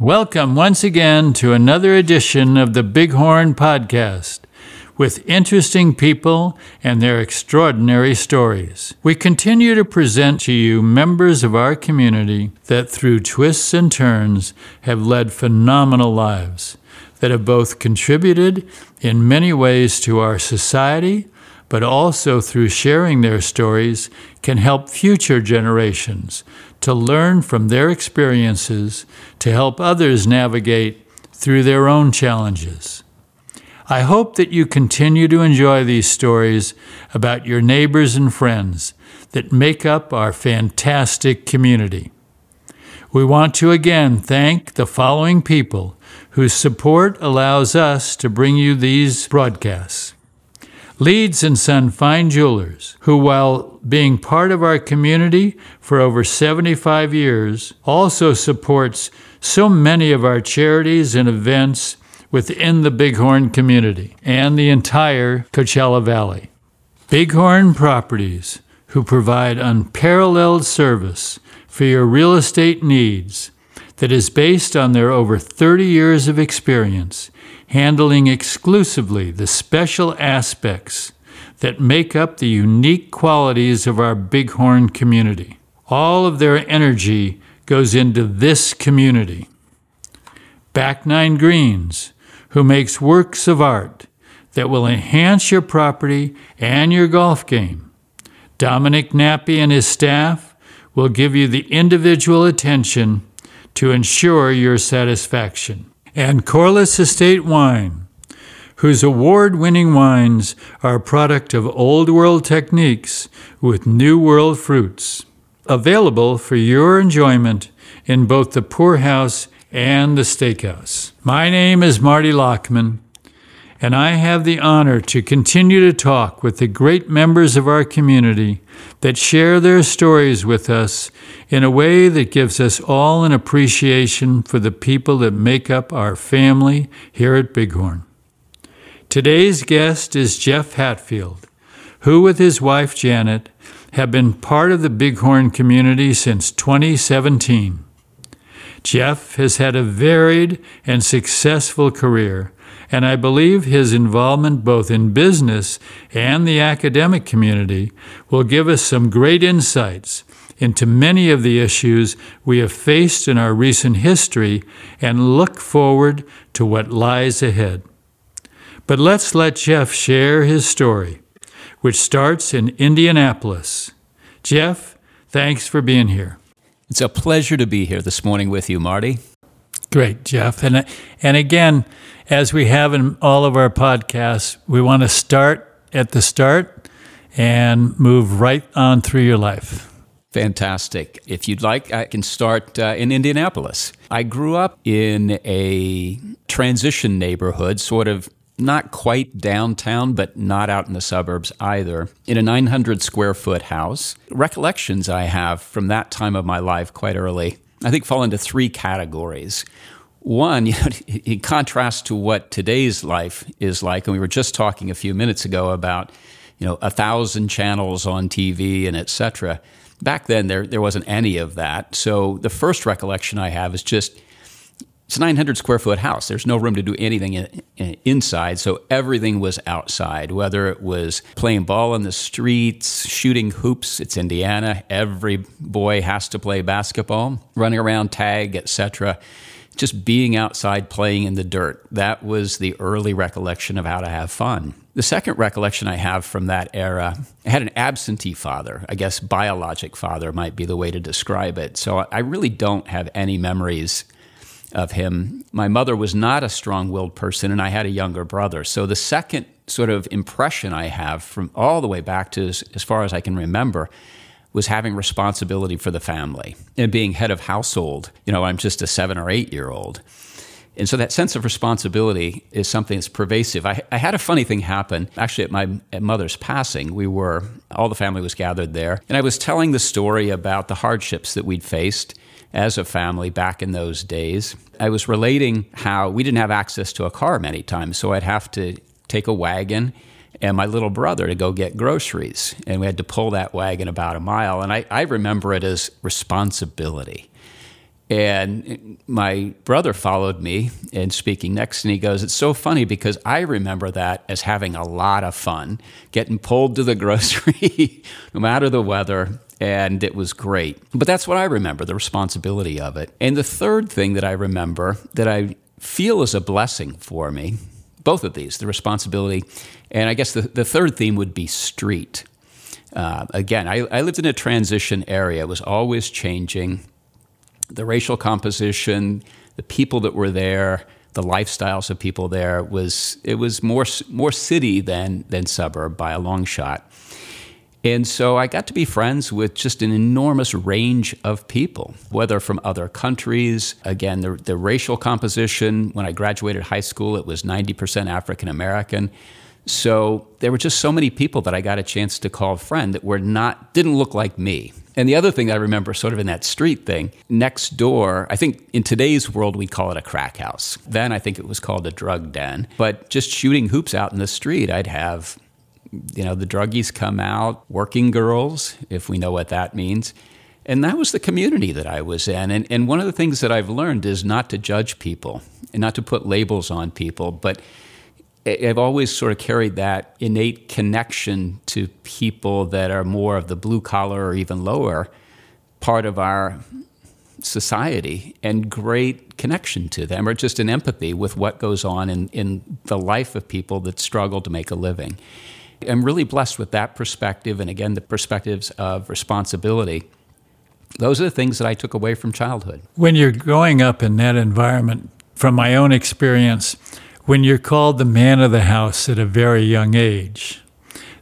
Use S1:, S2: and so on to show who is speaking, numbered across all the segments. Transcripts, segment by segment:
S1: Welcome once again to another edition of the Bighorn Podcast with interesting people and their extraordinary stories. We continue to present to you members of our community that through twists and turns have led phenomenal lives, that have both contributed in many ways to our society, but also through sharing their stories can help future generations to learn from their experiences to help others navigate through their own challenges. I hope that you continue to enjoy these stories about your neighbors and friends that make up our fantastic community. We want to again thank the following people whose support allows us to bring you these broadcasts. Leeds and Son Fine Jewelers, who, while being part of our community for over 75 years, also supports so many of our charities and events within the Bighorn community and the entire Coachella Valley. Bighorn Properties, who provide unparalleled service for your real estate needs that is based on their over 30 years of experience handling exclusively the special aspects that make up the unique qualities of our Bighorn community. All of their energy goes into this community. Back Nine Greens, who makes works of art that will enhance your property and your golf game. Dominic Nappy and his staff will give you the individual attention to ensure your satisfaction and Corliss Estate Wine, whose award winning wines are a product of Old World techniques with New World fruits. Available for your enjoyment in both the poorhouse and the steakhouse. My name is Marty Lockman, and I have the honor to continue to talk with the great members of our community that share their stories with us in a way that gives us all an appreciation for the people that make up our family here at Bighorn. Today's guest is Jeff Hatfield, who, with his wife Janet, have been part of the Bighorn community since 2017. Jeff has had a varied and successful career and I believe his involvement both in business and the academic community will give us some great insights into many of the issues we have faced in our recent history and look forward to what lies ahead. But let's let Jeff share his story, which starts in Indianapolis. Jeff, thanks for being here.
S2: It's a pleasure to be here this morning with you, Marty.
S1: Great, Jeff. And, and again, as we have in all of our podcasts, we want to start at the start and move right on through your life.
S2: Fantastic. If you'd like, I can start uh, in Indianapolis. I grew up in a transition neighborhood, sort of not quite downtown, but not out in the suburbs either, in a 900 square foot house. Recollections I have from that time of my life quite early, I think, fall into three categories. One, you know, in contrast to what today's life is like, and we were just talking a few minutes ago about, you know, a thousand channels on TV and etc. Back then, there there wasn't any of that. So the first recollection I have is just it's a 900 square foot house. There's no room to do anything in, in, inside, so everything was outside. Whether it was playing ball in the streets, shooting hoops, it's Indiana. Every boy has to play basketball, running around, tag, etc just being outside playing in the dirt. That was the early recollection of how to have fun. The second recollection I have from that era, I had an absentee father. I guess biologic father might be the way to describe it. So I really don't have any memories of him. My mother was not a strong willed person, and I had a younger brother. So the second sort of impression I have from all the way back to as, as far as I can remember was having responsibility for the family and being head of household. You know, I'm just a seven or eight year old. And so that sense of responsibility is something that's pervasive. I, I, had a funny thing happen actually at my at mother's passing. We were, all the family was gathered there. And I was telling the story about the hardships that we'd faced as a family back in those days. I was relating how we didn't have access to a car many times. So I'd have to take a wagon and my little brother to go get groceries. And we had to pull that wagon about a mile. And I, I remember it as responsibility. And my brother followed me and speaking next, and he goes, It's so funny because I remember that as having a lot of fun, getting pulled to the grocery, no matter the weather, and it was great. But that's what I remember the responsibility of it. And the third thing that I remember that I feel is a blessing for me, both of these, the responsibility, and I guess the, the third theme would be street. Uh, again, I, I lived in a transition area, it was always changing the racial composition, the people that were there, the lifestyles of people there was it was more more city than than suburb by a long shot. And so I got to be friends with just an enormous range of people, whether from other countries. Again, the, the racial composition, when I graduated high school, it was 90% African American. So there were just so many people that I got a chance to call a friend that were not, didn't look like me. And the other thing that I remember, sort of in that street thing, next door, I think in today's world we call it a crack house. Then I think it was called a drug den. But just shooting hoops out in the street, I'd have, you know, the druggies come out, working girls, if we know what that means. And that was the community that I was in. And, and one of the things that I've learned is not to judge people and not to put labels on people, but I've always sort of carried that innate connection to people that are more of the blue collar or even lower part of our society and great connection to them or just an empathy with what goes on in, in the life of people that struggle to make a living. I'm really blessed with that perspective and again the perspectives of responsibility. Those are the things that I took away from childhood.
S1: When you're growing up in that environment, from my own experience, when you're called the man of the house at a very young age,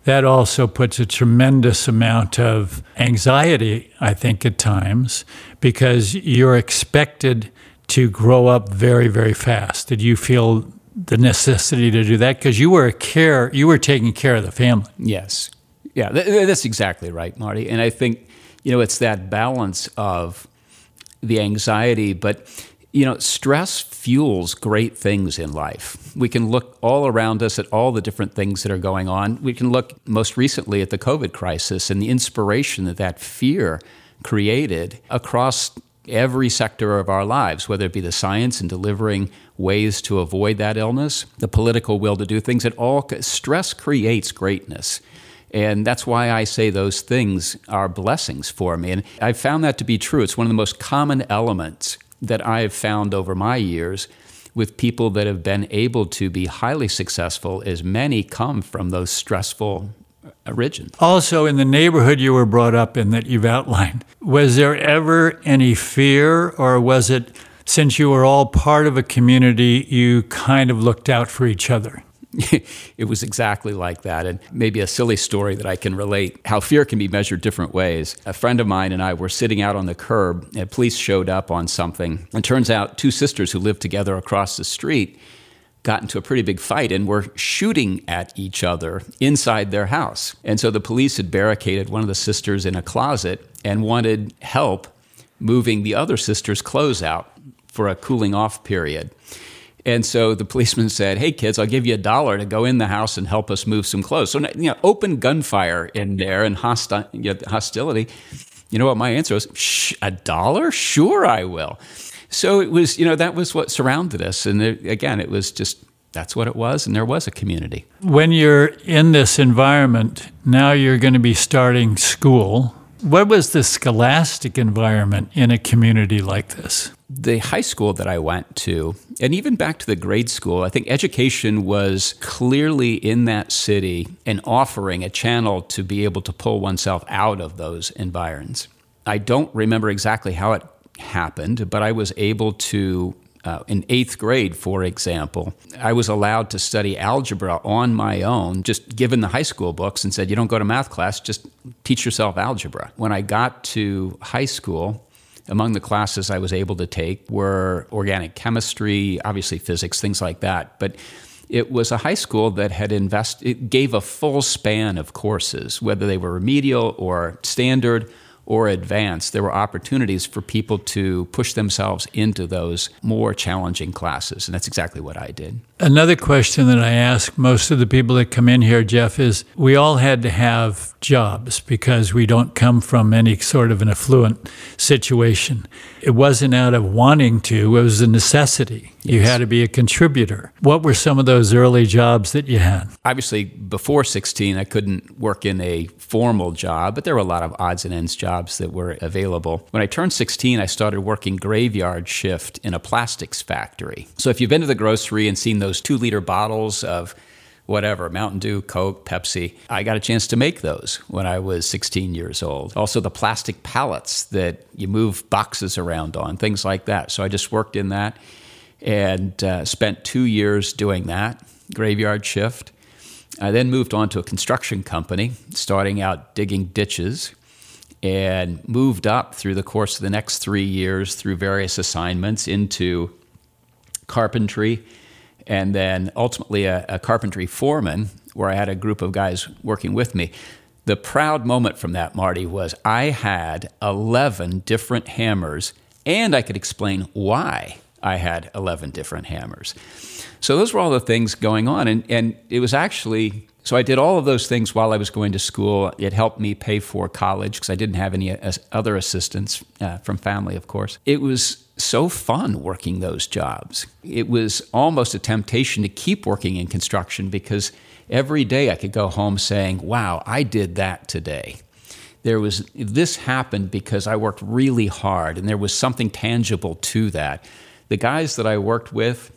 S1: that also puts a tremendous amount of anxiety, I think, at times, because you're expected to grow up very, very fast. Did you feel the necessity to do that? Because you were a care, you were taking care of the family.
S2: Yes. Yeah, that's exactly right, Marty. And I think, you know, it's that balance of the anxiety, but you know, stress fuels great things in life. We can look all around us at all the different things that are going on. We can look most recently at the COVID crisis and the inspiration that that fear created across every sector of our lives, whether it be the science and delivering ways to avoid that illness, the political will to do things. It all stress creates greatness. And that's why I say those things are blessings for me. And I've found that to be true. It's one of the most common elements that I have found over my years with people that have been able to be highly successful is many come from those stressful origins.
S1: Also, in the neighborhood you were brought up in that you've outlined, was there ever any fear, or was it since you were all part of a community, you kind of looked out for each other?
S2: it was exactly like that. And maybe a silly story that I can relate how fear can be measured different ways. A friend of mine and I were sitting out on the curb, and police showed up on something. And turns out two sisters who lived together across the street got into a pretty big fight and were shooting at each other inside their house. And so the police had barricaded one of the sisters in a closet and wanted help moving the other sister's clothes out for a cooling off period. And so the policeman said, "Hey kids, I'll give you a dollar to go in the house and help us move some clothes." So you know, open gunfire in there and hosti- you know, hostility. You know what my answer was? Shh, a dollar? Sure, I will. So it was, you know, that was what surrounded us, and it, again, it was just that's what it was, and there was a community.
S1: When you're in this environment, now you're going to be starting school. What was the scholastic environment in a community like this?
S2: The high school that I went to, and even back to the grade school, I think education was clearly in that city and offering a channel to be able to pull oneself out of those environs. I don't remember exactly how it happened, but I was able to. Uh, in eighth grade, for example, I was allowed to study algebra on my own, just given the high school books and said, You don't go to math class, just teach yourself algebra. When I got to high school, among the classes I was able to take were organic chemistry, obviously physics, things like that. But it was a high school that had invested, it gave a full span of courses, whether they were remedial or standard or advanced, there were opportunities for people to push themselves into those more challenging classes. And that's exactly what I did.
S1: Another question that I ask most of the people that come in here, Jeff, is we all had to have jobs because we don't come from any sort of an affluent situation. It wasn't out of wanting to, it was a necessity. Yes. You had to be a contributor. What were some of those early jobs that you had?
S2: Obviously, before 16, I couldn't work in a formal job, but there were a lot of odds and ends jobs that were available. When I turned 16, I started working graveyard shift in a plastics factory. So if you've been to the grocery and seen those two liter bottles of whatever, Mountain Dew, Coke, Pepsi. I got a chance to make those when I was 16 years old. Also, the plastic pallets that you move boxes around on, things like that. So I just worked in that and uh, spent two years doing that, graveyard shift. I then moved on to a construction company, starting out digging ditches, and moved up through the course of the next three years through various assignments into carpentry and then ultimately a, a carpentry foreman where I had a group of guys working with me. The proud moment from that, Marty, was I had 11 different hammers and I could explain why I had 11 different hammers. So those were all the things going on. And, and it was actually, so I did all of those things while I was going to school. It helped me pay for college because I didn't have any other assistance uh, from family, of course. It was so fun working those jobs. It was almost a temptation to keep working in construction because every day I could go home saying, wow, I did that today. There was this happened because I worked really hard and there was something tangible to that. The guys that I worked with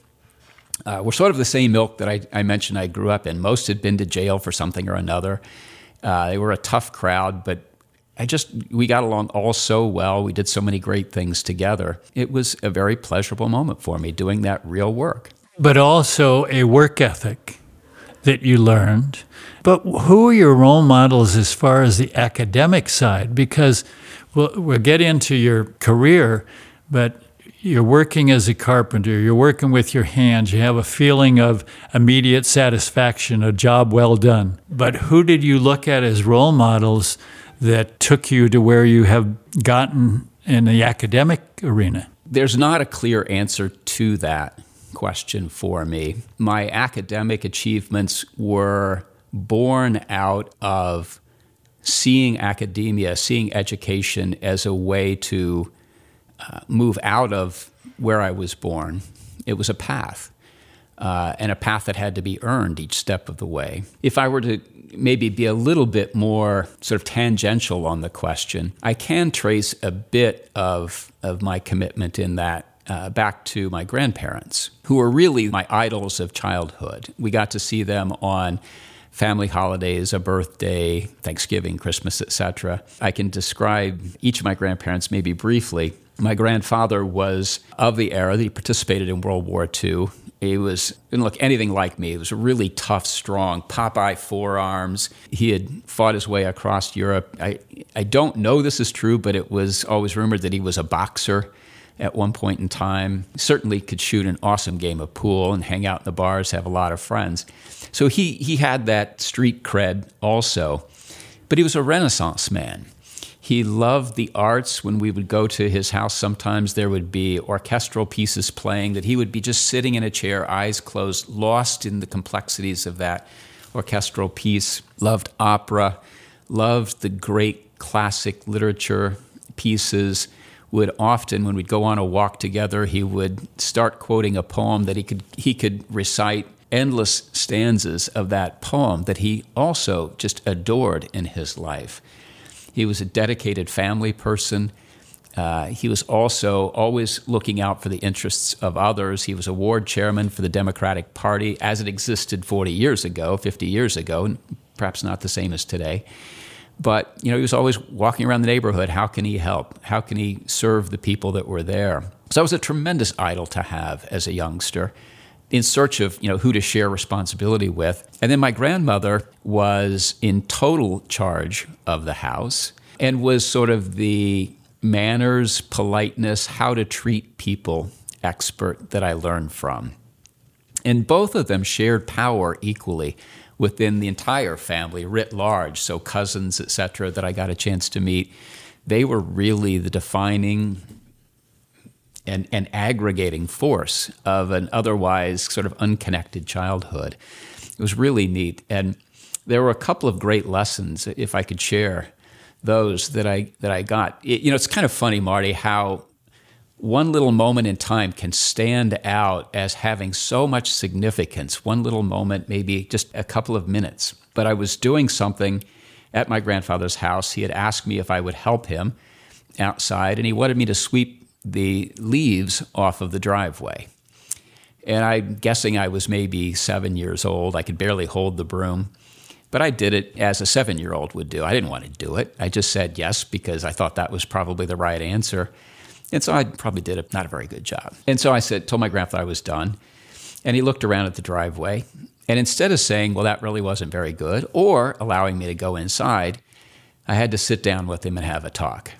S2: uh, were sort of the same ilk that I, I, mentioned I grew up in. Most had been to jail for something or another. Uh, they were a tough crowd, but I just, we got along all so well. We did so many great things together. It was a very pleasurable moment for me doing that real work.
S1: But also a work ethic that you learned. But who are your role models as far as the academic side? Because we'll, we'll get into your career, but you're working as a carpenter, you're working with your hands, you have a feeling of immediate satisfaction, a job well done. But who did you look at as role models that took you to where you have gotten in the academic arena?
S2: There's not a clear answer to that question for me. My academic achievements were born out of seeing academia, seeing education as a way to uh, move out of where I was born. It was a path, uh, and a path that had to be earned each step of the way. If I were to maybe be a little bit more sort of tangential on the question, I can trace a bit of, of my commitment in that uh, back to my grandparents, who were really my idols of childhood. We got to see them on family holidays, a birthday, Thanksgiving, Christmas, etc. I can describe each of my grandparents maybe briefly. My grandfather was of the era that he participated in World War II. He was didn't look anything like me. He was really tough, strong, Popeye forearms. He had fought his way across Europe. I I don't know this is true, but it was always rumored that he was a boxer at one point in time. Certainly could shoot an awesome game of pool and hang out in the bars, have a lot of friends. So he he had that street cred also. But he was a renaissance man. He loved the arts. When we would go to his house, sometimes there would be orchestral pieces playing that he would be just sitting in a chair, eyes closed, lost in the complexities of that orchestral piece. Loved opera, loved the great classic literature pieces. Would often, when we'd go on a walk together, he would start quoting a poem that he could he could recite endless stanzas of that poem that he also just adored in his life. He was a dedicated family person. Uh, he was also always looking out for the interests of others. He was a ward chairman for the Democratic Party as it existed 40 years ago, 50 years ago, perhaps not the same as today. But you know, he was always walking around the neighborhood. How can he help? How can he serve the people that were there? So that was a tremendous idol to have as a youngster in search of you know who to share responsibility with. And then my grandmother was in total charge of the house and was sort of the manners, politeness, how to treat people expert that I learned from. And both of them shared power equally within the entire family writ large, so cousins, etc., that I got a chance to meet. they were really the defining and, and aggregating force of an otherwise sort of unconnected childhood. It was really neat. And there were a couple of great lessons, if I could share those that I, that I got. It, you know, it's kind of funny, Marty, how one little moment in time can stand out as having so much significance. One little moment, maybe just a couple of minutes. But I was doing something at my grandfather's house. He had asked me if I would help him outside, and he wanted me to sweep the leaves off of the driveway. And I'm guessing I was maybe seven years old. I could barely hold the broom. But I did it as a seven year old would do. I didn't want to do it. I just said yes because I thought that was probably the right answer. And so I probably did a, not a very good job. And so I said, told my grandfather I was done. And he looked around at the driveway. And instead of saying, well, that really wasn't very good, or allowing me to go inside, I had to sit down with him and have a talk.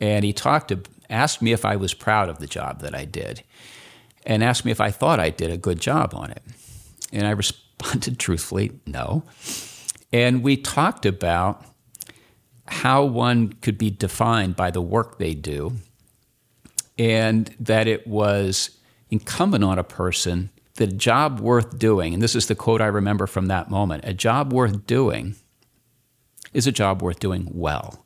S2: And he talked asked me if I was proud of the job that I did, and asked me if I thought I did a good job on it. And I responded truthfully, no. And we talked about how one could be defined by the work they do, and that it was incumbent on a person that a job worth doing, and this is the quote I remember from that moment a job worth doing is a job worth doing well.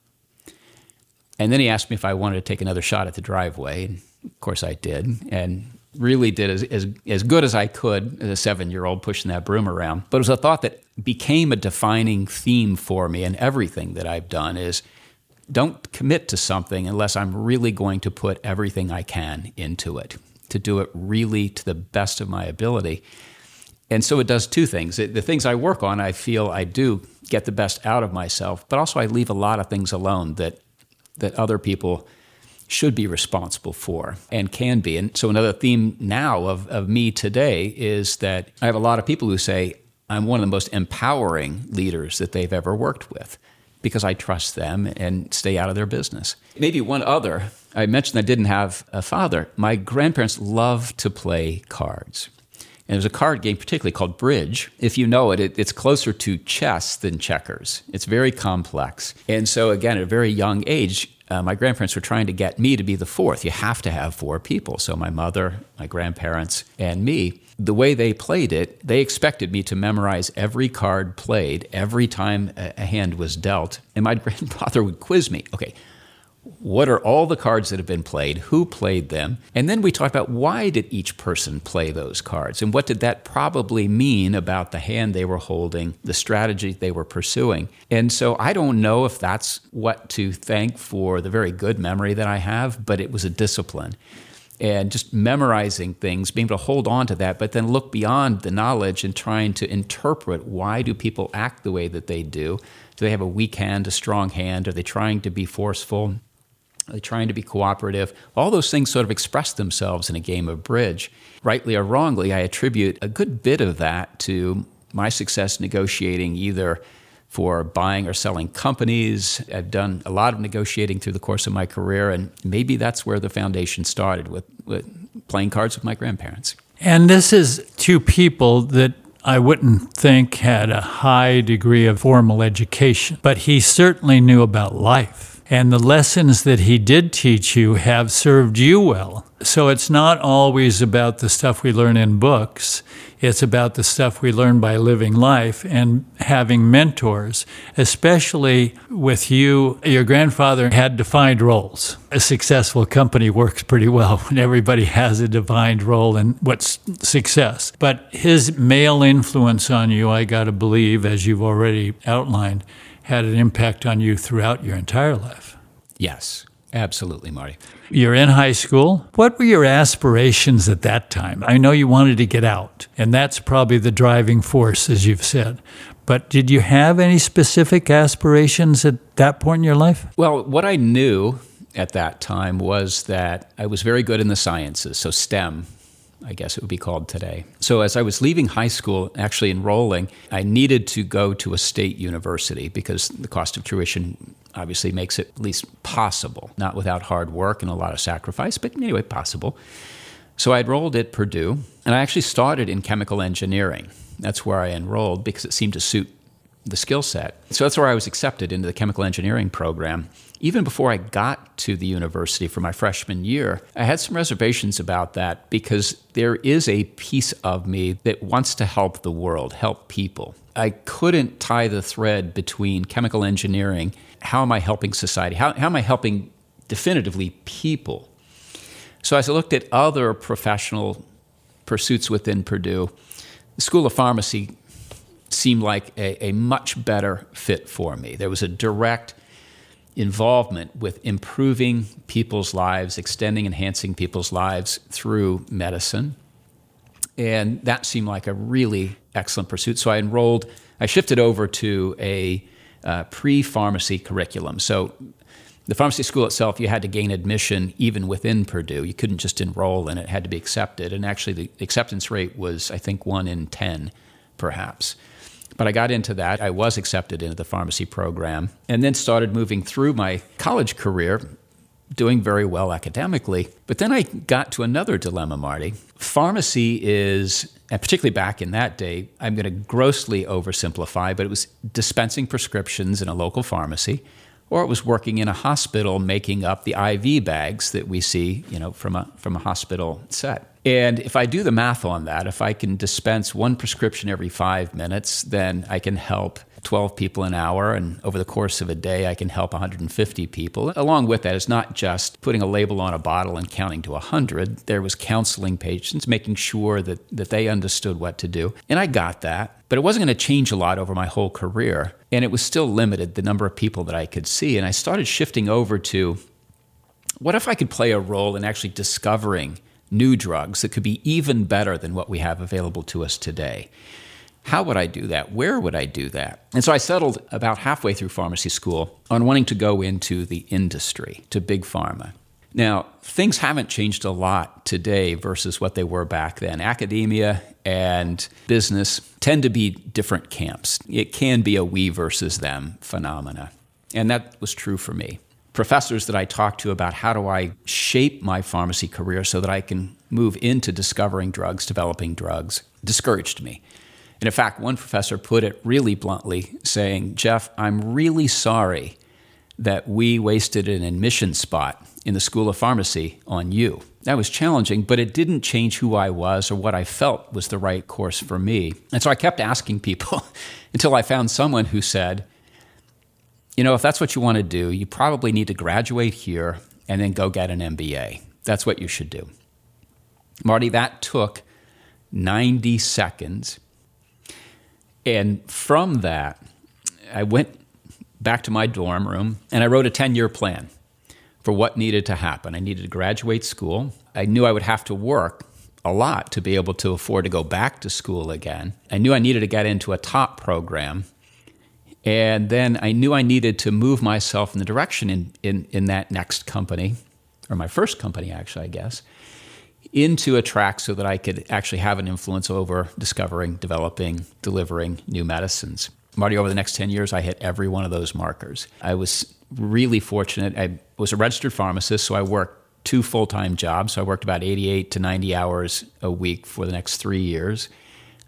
S2: And then he asked me if I wanted to take another shot at the driveway. And of course I did, and really did as, as, as good as I could as a seven year old pushing that broom around. But it was a thought that became a defining theme for me and everything that I've done is don't commit to something unless I'm really going to put everything I can into it, to do it really to the best of my ability. And so it does two things. The things I work on, I feel I do get the best out of myself, but also I leave a lot of things alone that that other people should be responsible for and can be. And so another theme now of, of me today is that I have a lot of people who say I'm one of the most empowering leaders that they've ever worked with because I trust them and stay out of their business. Maybe one other, I mentioned I didn't have a father. My grandparents loved to play cards. And there's a card game, particularly called Bridge. If you know it, it, it's closer to chess than checkers. It's very complex. And so, again, at a very young age, uh, my grandparents were trying to get me to be the fourth. You have to have four people. So, my mother, my grandparents, and me. The way they played it, they expected me to memorize every card played every time a, a hand was dealt. And my grandfather would quiz me. Okay, what are all the cards that have been played, who played them, and then we talked about why did each person play those cards and what did that probably mean about the hand they were holding, the strategy they were pursuing. And so I don't know if that's what to thank for the very good memory that I have, but it was a discipline. And just memorizing things, being able to hold on to that, but then look beyond the knowledge and trying to interpret why do people act the way that they do? Do they have a weak hand, a strong hand? Are they trying to be forceful? Trying to be cooperative. All those things sort of express themselves in a game of bridge. Rightly or wrongly, I attribute a good bit of that to my success negotiating either for buying or selling companies. I've done a lot of negotiating through the course of my career, and maybe that's where the foundation started with, with playing cards with my grandparents.
S1: And this is two people that I wouldn't think had a high degree of formal education, but he certainly knew about life. And the lessons that he did teach you have served you well. So it's not always about the stuff we learn in books. It's about the stuff we learn by living life and having mentors, especially with you. Your grandfather had defined roles. A successful company works pretty well when everybody has a defined role and what's success. But his male influence on you, I got to believe, as you've already outlined, had an impact on you throughout your entire life.
S2: Yes, absolutely, Marty.
S1: You're in high school. What were your aspirations at that time? I know you wanted to get out, and that's probably the driving force, as you've said. But did you have any specific aspirations at that point in your life?
S2: Well, what I knew at that time was that I was very good in the sciences, so STEM, I guess it would be called today. So, as I was leaving high school, actually enrolling, I needed to go to a state university because the cost of tuition obviously makes it at least possible, not without hard work and a lot of sacrifice, but anyway, possible. So, I enrolled at Purdue, and I actually started in chemical engineering. That's where I enrolled because it seemed to suit the skill set. So that's where I was accepted into the chemical engineering program. Even before I got to the university for my freshman year, I had some reservations about that because there is a piece of me that wants to help the world, help people. I couldn't tie the thread between chemical engineering, how am I helping society, how, how am I helping definitively people. So as I looked at other professional pursuits within Purdue, the School of Pharmacy seemed like a, a much better fit for me. There was a direct involvement with improving people's lives, extending, enhancing people's lives through medicine. And that seemed like a really excellent pursuit. So I enrolled, I shifted over to a uh, pre pharmacy curriculum. So the pharmacy school itself, you had to gain admission even within Purdue. You couldn't just enroll and it had to be accepted. And actually, the acceptance rate was, I think, one in 10, perhaps. But I got into that. I was accepted into the pharmacy program and then started moving through my college career, doing very well academically. But then I got to another dilemma, Marty. Pharmacy is, and particularly back in that day, I'm going to grossly oversimplify, but it was dispensing prescriptions in a local pharmacy or it was working in a hospital making up the IV bags that we see, you know, from a from a hospital set. And if I do the math on that, if I can dispense one prescription every 5 minutes, then I can help 12 people an hour, and over the course of a day, I can help 150 people. Along with that, it's not just putting a label on a bottle and counting to 100. There was counseling patients, making sure that, that they understood what to do. And I got that, but it wasn't going to change a lot over my whole career. And it was still limited, the number of people that I could see. And I started shifting over to what if I could play a role in actually discovering new drugs that could be even better than what we have available to us today? How would I do that? Where would I do that? And so I settled about halfway through pharmacy school on wanting to go into the industry, to big pharma. Now, things haven't changed a lot today versus what they were back then. Academia and business tend to be different camps. It can be a we versus them phenomena. And that was true for me. Professors that I talked to about how do I shape my pharmacy career so that I can move into discovering drugs, developing drugs, discouraged me. And in fact, one professor put it really bluntly, saying, Jeff, I'm really sorry that we wasted an admission spot in the School of Pharmacy on you. That was challenging, but it didn't change who I was or what I felt was the right course for me. And so I kept asking people until I found someone who said, you know, if that's what you want to do, you probably need to graduate here and then go get an MBA. That's what you should do. Marty, that took 90 seconds and from that, I went back to my dorm room and I wrote a 10 year plan for what needed to happen. I needed to graduate school. I knew I would have to work a lot to be able to afford to go back to school again. I knew I needed to get into a top program. And then I knew I needed to move myself in the direction in, in, in that next company, or my first company, actually, I guess, into a track so that I could actually have an influence over discovering, developing, delivering new medicines. Marty, over the next 10 years, I hit every one of those markers. I was really fortunate. I was a registered pharmacist, so I worked two full time jobs. So I worked about 88 to 90 hours a week for the next three years,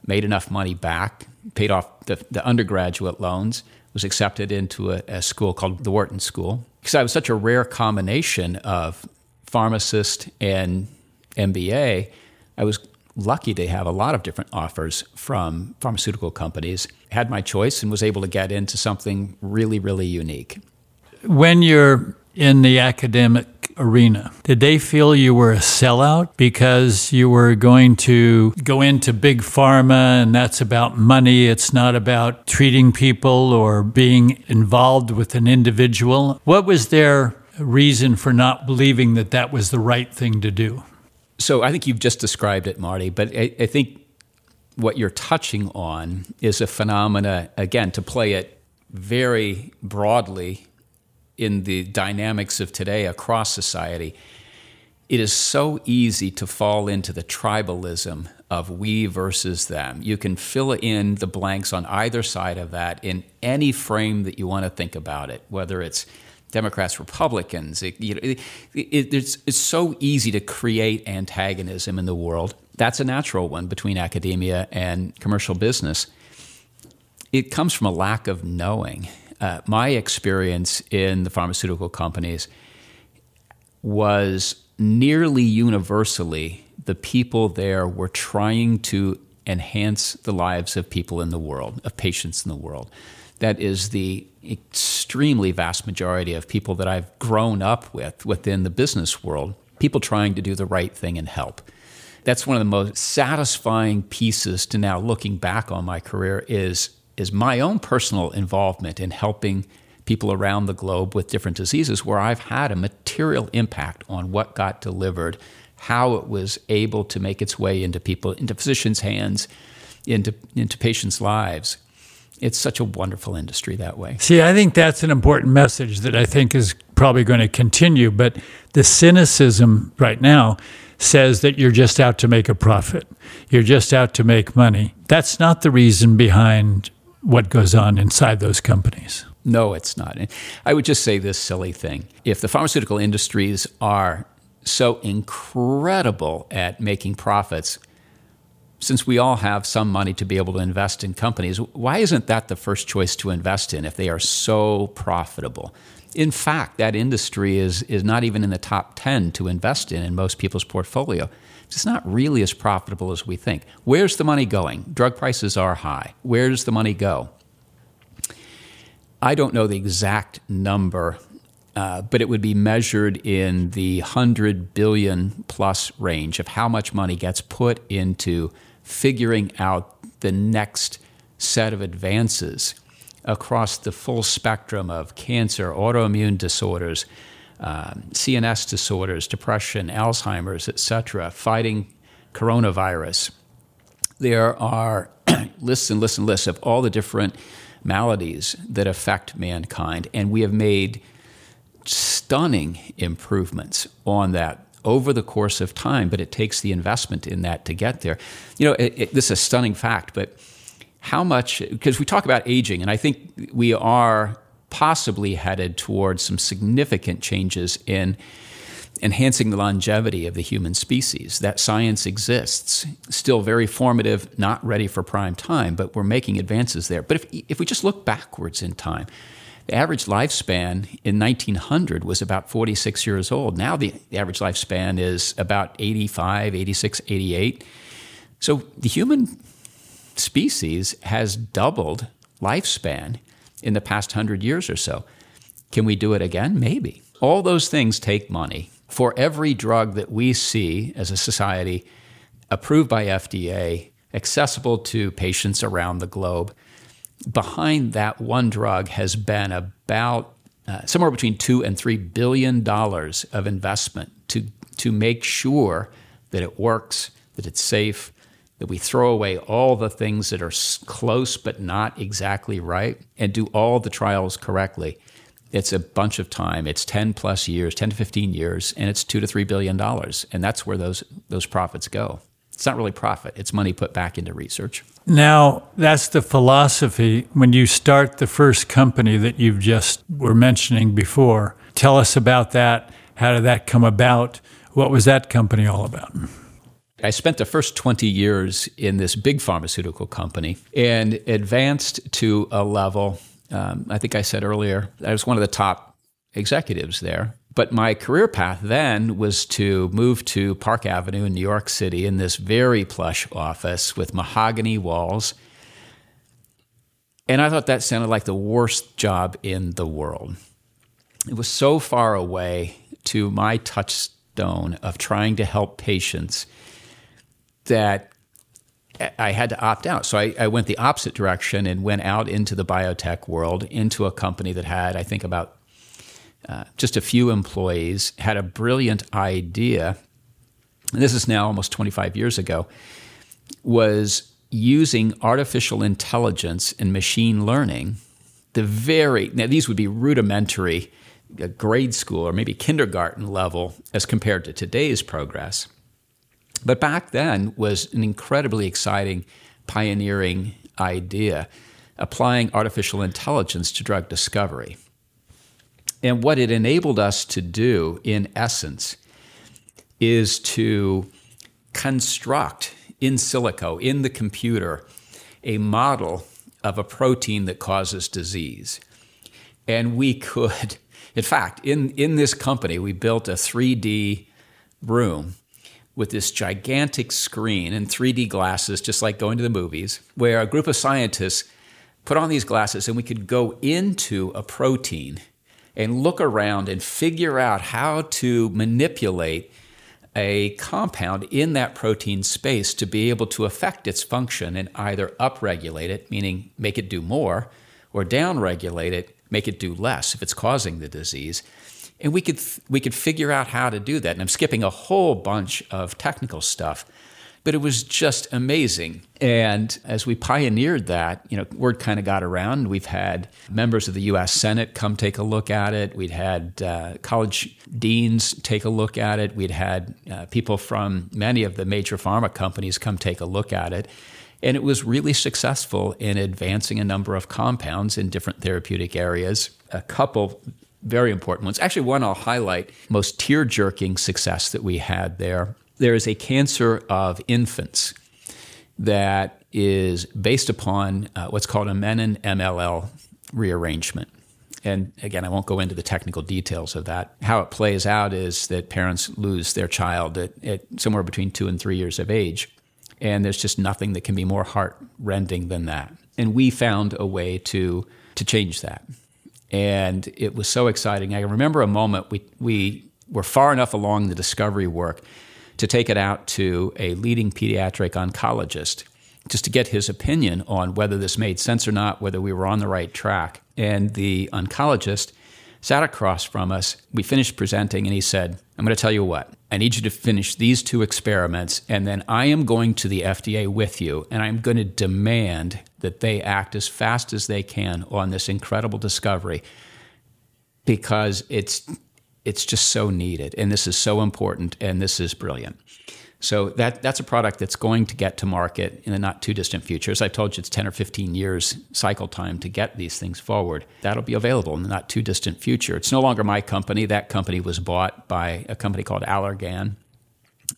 S2: made enough money back, paid off the, the undergraduate loans, was accepted into a, a school called the Wharton School. Because I was such a rare combination of pharmacist and MBA, I was lucky to have a lot of different offers from pharmaceutical companies. Had my choice and was able to get into something really, really unique.
S1: When you're in the academic arena, did they feel you were a sellout because you were going to go into big pharma and that's about money? It's not about treating people or being involved with an individual. What was their reason for not believing that that was the right thing to do?
S2: So I think you've just described it, Marty, but I, I think what you're touching on is a phenomena, again, to play it very broadly in the dynamics of today across society. It is so easy to fall into the tribalism of we versus them. You can fill in the blanks on either side of that in any frame that you want to think about it, whether it's Democrats, Republicans. It, you know, it, it, it's, it's so easy to create antagonism in the world. That's a natural one between academia and commercial business. It comes from a lack of knowing. Uh, my experience in the pharmaceutical companies was nearly universally the people there were trying to enhance the lives of people in the world, of patients in the world. That is the extremely vast majority of people that I've grown up with within the business world, people trying to do the right thing and help. That's one of the most satisfying pieces to now looking back on my career is, is my own personal involvement in helping people around the globe with different diseases where I've had a material impact on what got delivered how it was able to make its way into people, into physicians' hands, into, into patients' lives. It's such a wonderful industry that way.
S1: See, I think that's an important message that I think is probably going to continue. But the cynicism right now says that you're just out to make a profit, you're just out to make money. That's not the reason behind what goes on inside those companies.
S2: No, it's not. I would just say this silly thing. If the pharmaceutical industries are so incredible at making profits, since we all have some money to be able to invest in companies, why isn't that the first choice to invest in if they are so profitable? In fact, that industry is, is not even in the top 10 to invest in in most people's portfolio. It's not really as profitable as we think. Where's the money going? Drug prices are high. Where does the money go? I don't know the exact number uh, but it would be measured in the 100 billion plus range of how much money gets put into figuring out the next set of advances across the full spectrum of cancer, autoimmune disorders, um, CNS disorders, depression, Alzheimer's, etc., fighting coronavirus. There are lists and lists and lists of all the different maladies that affect mankind, and we have made stunning improvements on that over the course of time, but it takes the investment in that to get there. You know, it, it, this is a stunning fact, but how much, because we talk about aging, and I think we are possibly headed towards some significant changes in enhancing the longevity of the human species. That science exists, still very formative, not ready for prime time, but we're making advances there. But if, if we just look backwards in time, the average lifespan in 1900 was about 46 years old. Now the, the average lifespan is about 85, 86, 88. So the human species has doubled lifespan in the past 100 years or so. Can we do it again? Maybe. All those things take money. For every drug that we see as a society approved by FDA, accessible to patients around the globe, behind that one drug has been about uh, somewhere between two and three billion dollars of investment to to make sure that it works, that it's safe, that we throw away all the things that are close but not exactly right, and do all the trials correctly. It's a bunch of time. It's 10 plus years, 10 to 15 years, and it's two to three billion dollars. And that's where those, those profits go. It's not really profit, it's money put back into research.
S1: Now, that's the philosophy when you start the first company that you've just were mentioning before. Tell us about that. How did that come about? What was that company all about?
S2: I spent the first 20 years in this big pharmaceutical company and advanced to a level, um, I think I said earlier, I was one of the top executives there. But my career path then was to move to Park Avenue in New York City in this very plush office with mahogany walls. And I thought that sounded like the worst job in the world. It was so far away to my touchstone of trying to help patients that I had to opt out. So I, I, went the opposite direction and went out into the biotech world, into a company that had, I think, about uh, just a few employees, had a brilliant idea. And this is now almost 25 years ago, was using artificial intelligence and machine learning, the very, now these would be rudimentary uh, grade school or maybe kindergarten level as compared to today's progress. But back then was an incredibly exciting, pioneering idea, applying artificial intelligence to drug discovery. And what it enabled us to do, in essence, is to construct in silico, in the computer, a model of a protein that causes disease. And we could, in fact, in, in this company, we built a 3D room with this gigantic screen and 3D glasses, just like going to the movies, where a group of scientists put on these glasses and we could go into a protein and look around and figure out how to manipulate a compound in that protein space to be able to affect its function and either upregulate it, meaning make it do more, or downregulate it, make it do less if it's causing the disease. And we could we could figure out how to do that. And I'm skipping a whole bunch of technical stuff but it was just amazing. And as we pioneered that, you know, word kind of got around. We've had members of the U.S. Senate come take a look at it. We'd had uh, college deans take a look at it. We'd had uh, people from many of the major pharma companies come take a look at it. And it was really successful in advancing a number of compounds in different therapeutic areas. A couple very important ones. Actually, one I'll highlight most tear jerking success that we had there there is a cancer of infants that is based upon uh, what's called a menin MLL rearrangement. And again, I won't go into the technical details of that. How it plays out is that parents lose their child at, at somewhere between two and three years of age. And there's just nothing that can be more heart rending than that. And we found a way to, to change that. And it was so exciting. I remember a moment we, we were far enough along the discovery work to take it out to a leading pediatric oncologist just to get his opinion on whether this made sense or not, whether we were on the right track. And the oncologist sat across from us. We finished presenting, and he said, I'm going to tell you what. I need you to finish these two experiments, and then I am going to the FDA with you, and I'm going to demand that they act as fast as they can on this incredible discovery because it's it's just so needed and this is so important and this is brilliant. So that that's a product that's going to get to market in the not too distant future. As I told you, it's 10 or 15 years cycle time to get these things forward. That'll be available in the not too distant future. It's no longer my company. That company was bought by a company called Allergan.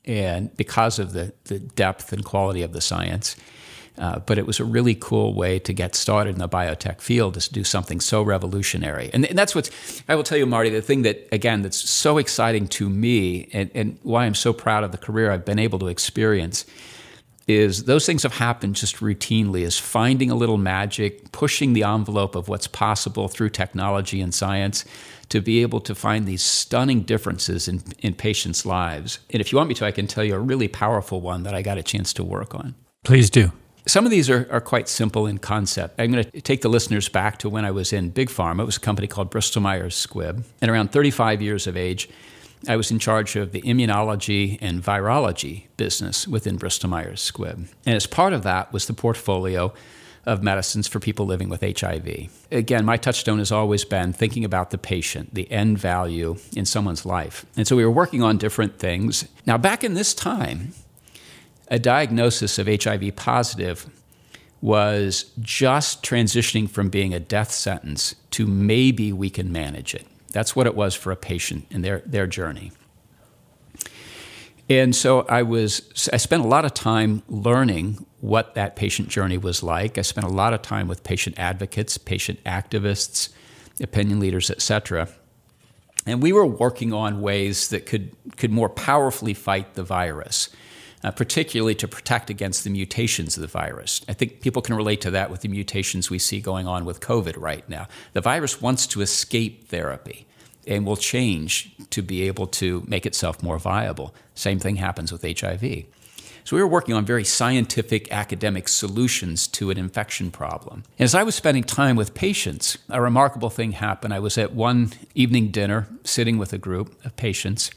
S2: And because of the, the depth and quality of the science, uh, but it was a really cool way to get started in the biotech field is to do something so revolutionary. And, and that's what I will tell you, Marty, the thing that, again, that's so exciting to me and, and why I'm so proud of the career I've been able to experience is those things have happened just routinely is finding a little magic pushing the envelope of what's possible through technology and science to be able to find these stunning differences in, in patients lives. And if you want me to i can tell you a really powerful one that i got a chance to work on.
S1: Please do
S2: some of these are, are quite simple in concept. I'm going to take the listeners back to when I was in Big Pharma. It was a company called Bristol Myers Squibb. And around 35 years of age, I was in charge of the immunology and virology business within Bristol Myers Squibb. And as part of that was the portfolio of medicines for people living with HIV. Again, my touchstone has always been thinking about the patient, the end value in someone's life. And so we were working on different things. Now, back in this time, a diagnosis of HIV positive was just transitioning from being a death sentence to maybe we can manage it. That's what it was for a patient in their, their journey. And so I was I spent a lot of time learning what that patient journey was like. I spent a lot of time with patient advocates, patient activists, opinion leaders, etc. And we were working on ways that could could more powerfully fight the virus uh, particularly to protect against the mutations of the virus. I think people can relate to that with the mutations we see going on with COVID right now. The virus wants to escape therapy and will change to be able to make itself more viable. Same thing happens with HIV. So we were working on very scientific academic solutions to an infection problem. As I was spending time with patients, a remarkable thing happened. I was at one evening dinner sitting with a group of patients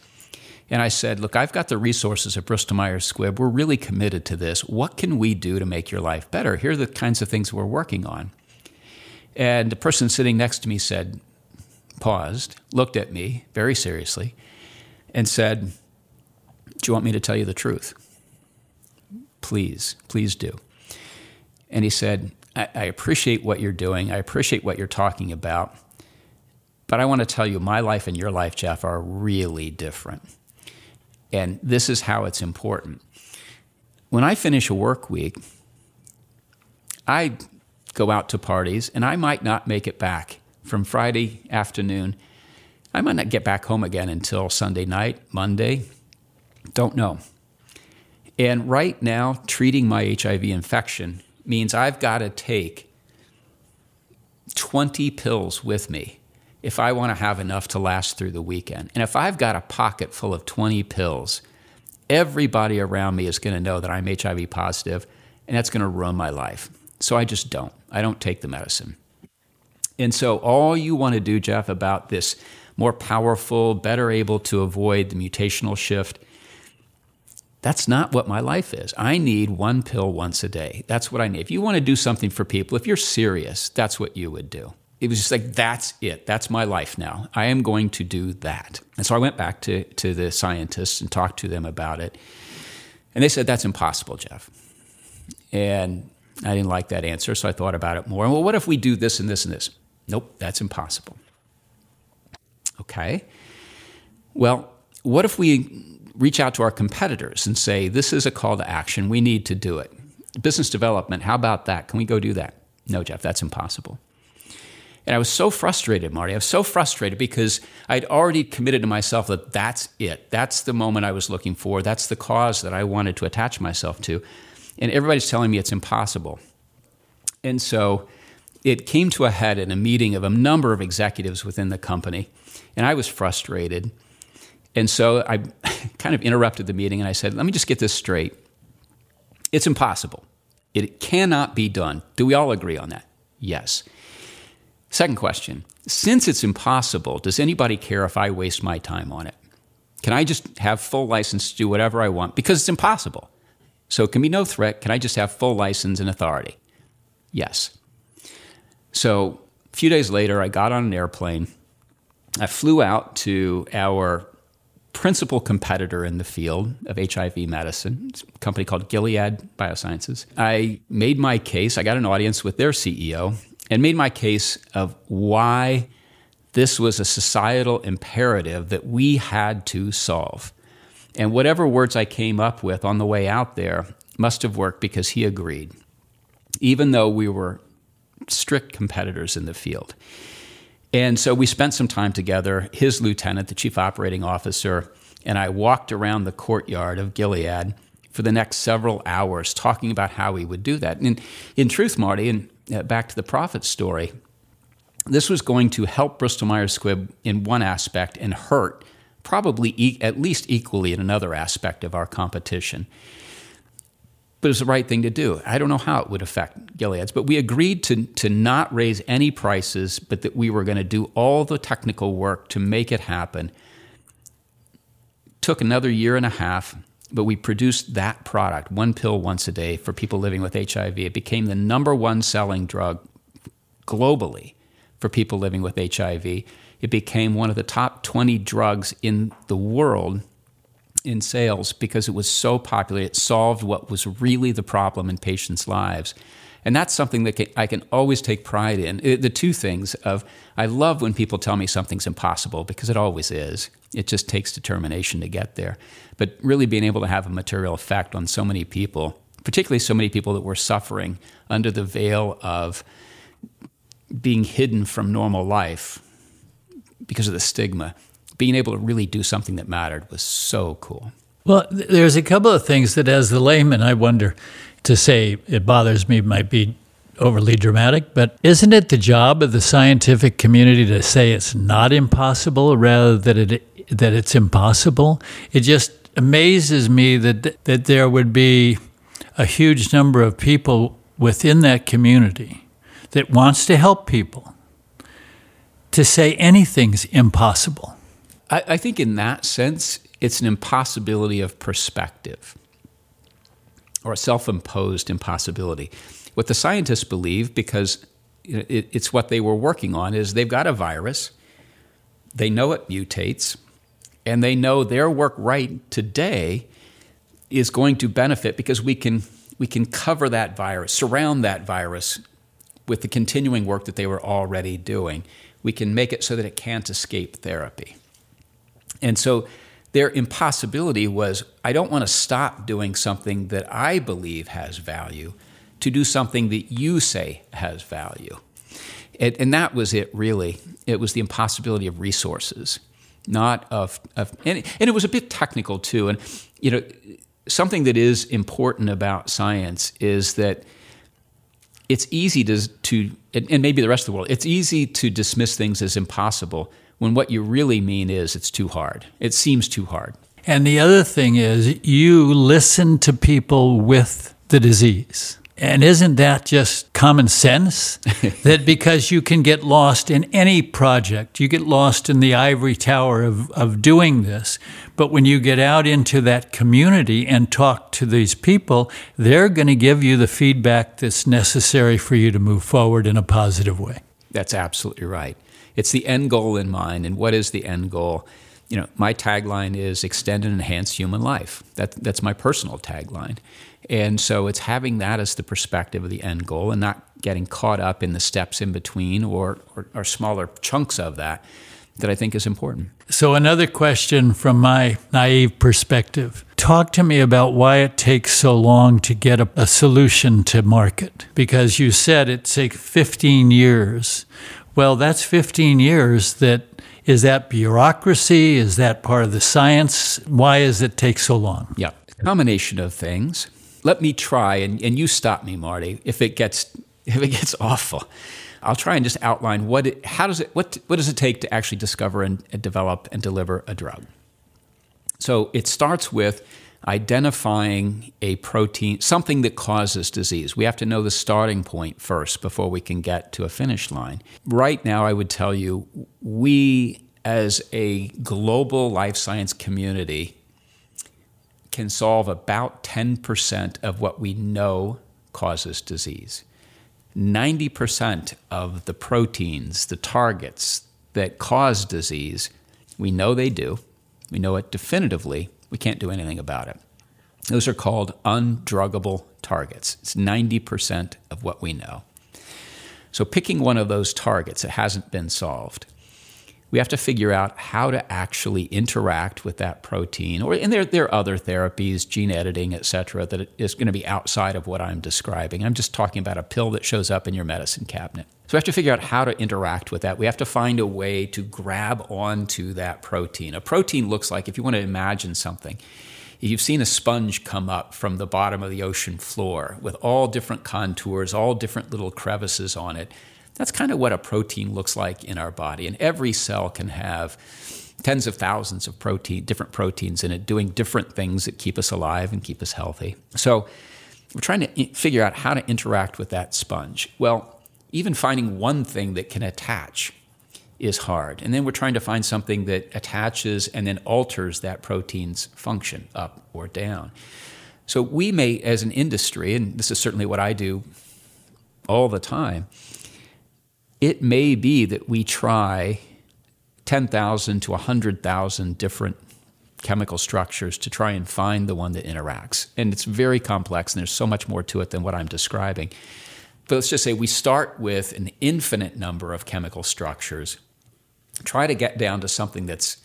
S2: and I said, Look, I've got the resources at Bristol Myers Squibb. We're really committed to this. What can we do to make your life better? Here are the kinds of things we're working on. And the person sitting next to me said, paused, looked at me very seriously, and said, Do you want me to tell you the truth? Please, please do. And he said, I, I appreciate what you're doing. I appreciate what you're talking about. But I want to tell you, my life and your life, Jeff, are really different. And this is how it's important. When I finish a work week, I go out to parties, and I might not make it back from Friday afternoon. I might not get back home again until Sunday night, Monday. Don't know. And right now, treating my HIV infection means I've got to take 20 pills with me if I want to have enough to last through the weekend. And if I've got a pocket full of 20 pills, everybody around me is going to know that I'm HIV positive, and that's going to ruin my life. So I just don't. I don't take the medicine. And so, all you want to do, Jeff, about this more powerful, better able to avoid the mutational shift, that's not what my life is. I need one pill once a day. That's what I need. If you want to do something for people, if you're serious, that's what you would do. It was just like, that's it. That's my life now. I am going to do that. And so I went back to, to the scientists and talked to them about it. And they said, that's impossible, Jeff. And I didn't like that answer, so I thought about it more. Well, what if we do this and this and this? Nope, that's impossible. Okay. Well, what if we reach out to our competitors and say, this is a call to action, we need to do it? Business development, how about that? Can we go do that? No, Jeff, that's impossible. And I was so frustrated, Marty. I was so frustrated because I'd already committed to myself that that's it. That's the moment I was looking for. That's the cause that I wanted to attach myself to. And everybody's telling me it's impossible. And so it came to a head in a meeting of a number of executives within the company. And I was frustrated. And so I kind of interrupted the meeting and I said, let me just get this straight. It's impossible. It cannot be done. Do we all agree on that? Yes. Second question Since it's impossible, does anybody care if I waste my time on it? Can I just have full license to do whatever I want? Because it's impossible. So it can be no threat. Can I just have full license and authority? Yes. So a few days later, I got on an airplane. I flew out to our principal competitor in the field of HIV medicine, a company called Gilead Biosciences. I made my case. I got an audience with their CEO and made my case of why this was a societal imperative that we had to solve. And whatever words I came up with on the way out there must have worked because he agreed, even though we were strict competitors in the field. And so we spent some time together, his lieutenant, the chief operating officer, and I walked around the courtyard of Gilead for the next several hours talking about how we would do that. And in truth, Marty, and Uh, back to the profit story, this was going to help Bristol Myers Squibb in one aspect and hurt probably e- at least equally in another aspect of our competition. But it was the right thing to do. I don't know how it would affect Gilead's, but we agreed to, to not raise any prices, but that we were going to do all the technical work to make it happen. Took another year and a half, but we produced that product, one pill once a day for people living with HIV. It became the number one selling drug globally for people living with HIV. It became one of the top 20 drugs in the world in sales because it was so popular. It solved what was really the problem in patients' lives. And that's something that I can always take pride in. The two things of I love when people tell me something's impossible because it always is. It just takes determination to get there. But really being able to have a material effect on so many people, particularly so many people that were suffering under the veil of being hidden from normal life because of the stigma, being able to really do something that mattered was so cool.
S1: Well, there's a couple of things that, as the layman, I wonder to say it bothers me might be overly dramatic, but isn't it the job of the scientific community to say it's not impossible rather than it that it's impossible? It just amazes me that that there would be a huge number of people within that community that wants to help people to say anything's impossible.
S2: I, I think in that sense, it's an impossibility of perspective or a self imposed impossibility. What the scientists believe, because it's what they were working on, is they've got a virus, they know it mutates, and they know their work right today is going to benefit because we can, we can cover that virus, surround that virus with the continuing work that they were already doing. We can make it so that it can't escape therapy. And so their impossibility was I don't want to stop doing something that I believe has value to do something that you say has value. It, and that was it, really. It was the impossibility of resources, not of, of and, and it was a bit technical too. And, you know, something that is important about science is that it's easy to, to and maybe the rest of the world, it's easy to dismiss things as impossible when what you really mean is it's too hard. It seems too hard.
S1: And the other thing is, you listen to people with the disease. And isn't that just common sense? that because you can get lost in any project, you get lost in the ivory tower of, of doing this. But when you get out into that community and talk to these people, they're going to give you the feedback that's necessary for you to move forward in a positive way.
S2: That's absolutely right. It's the end goal in mind. And what is the end goal? You know, my tagline is extend and enhance human life. That, that's my personal tagline. And so it's having that as the perspective of the end goal and not getting caught up in the steps in between or, or, or smaller chunks of that that I think is important.
S1: So, another question from my naive perspective. Talk to me about why it takes so long to get a, a solution to market. Because you said it takes 15 years. Well, that's 15 years that is that bureaucracy? Is that part of the science? Why does it take so long?
S2: Yeah, combination of things let me try, and, and you stop me, Marty, if it gets if it gets awful. I'll try and just outline what it, how does it what what does it take to actually discover and, and develop and deliver a drug. So it starts with identifying a protein, something that causes disease. We have to know the starting point first before we can get to a finish line. Right now, I would tell you, we as a global life science community can solve about 10% of what we know causes disease. 90% of the proteins, the targets that cause disease, we know they do. We know it definitively. We can't do anything about it. Those are called undruggable targets. It's 90% of what we know. So, picking one of those targets that hasn't been solved we have to figure out how to actually interact with that protein. Or and there, there are other therapies, gene editing, et cetera, that is going to be outside of what I'm describing. I'm just talking about a pill that shows up in your medicine cabinet. So we have to figure out how to interact with that. We have to find a way to grab onto that protein. A protein looks like, if you want to imagine something, you've seen a sponge come up from the bottom of the ocean floor with all different contours, all different little crevices on it. That's kind of what a protein looks like in our body. And every cell can have tens of thousands of protein, different proteins in it, doing different things that keep us alive and keep us healthy. So we're trying to figure out how to interact with that sponge. Well, even finding one thing that can attach is hard. And then we're trying to find something that attaches and then alters that protein's function up or down. So we may, as an industry, and this is certainly what I do all the time, it may be that we try 10,000 to 100,000 different chemical structures to try and find the one that interacts. And it's very complex, and there's so much more to it than what I'm describing. But let's just say we start with an infinite number of chemical structures, try to get down to something that's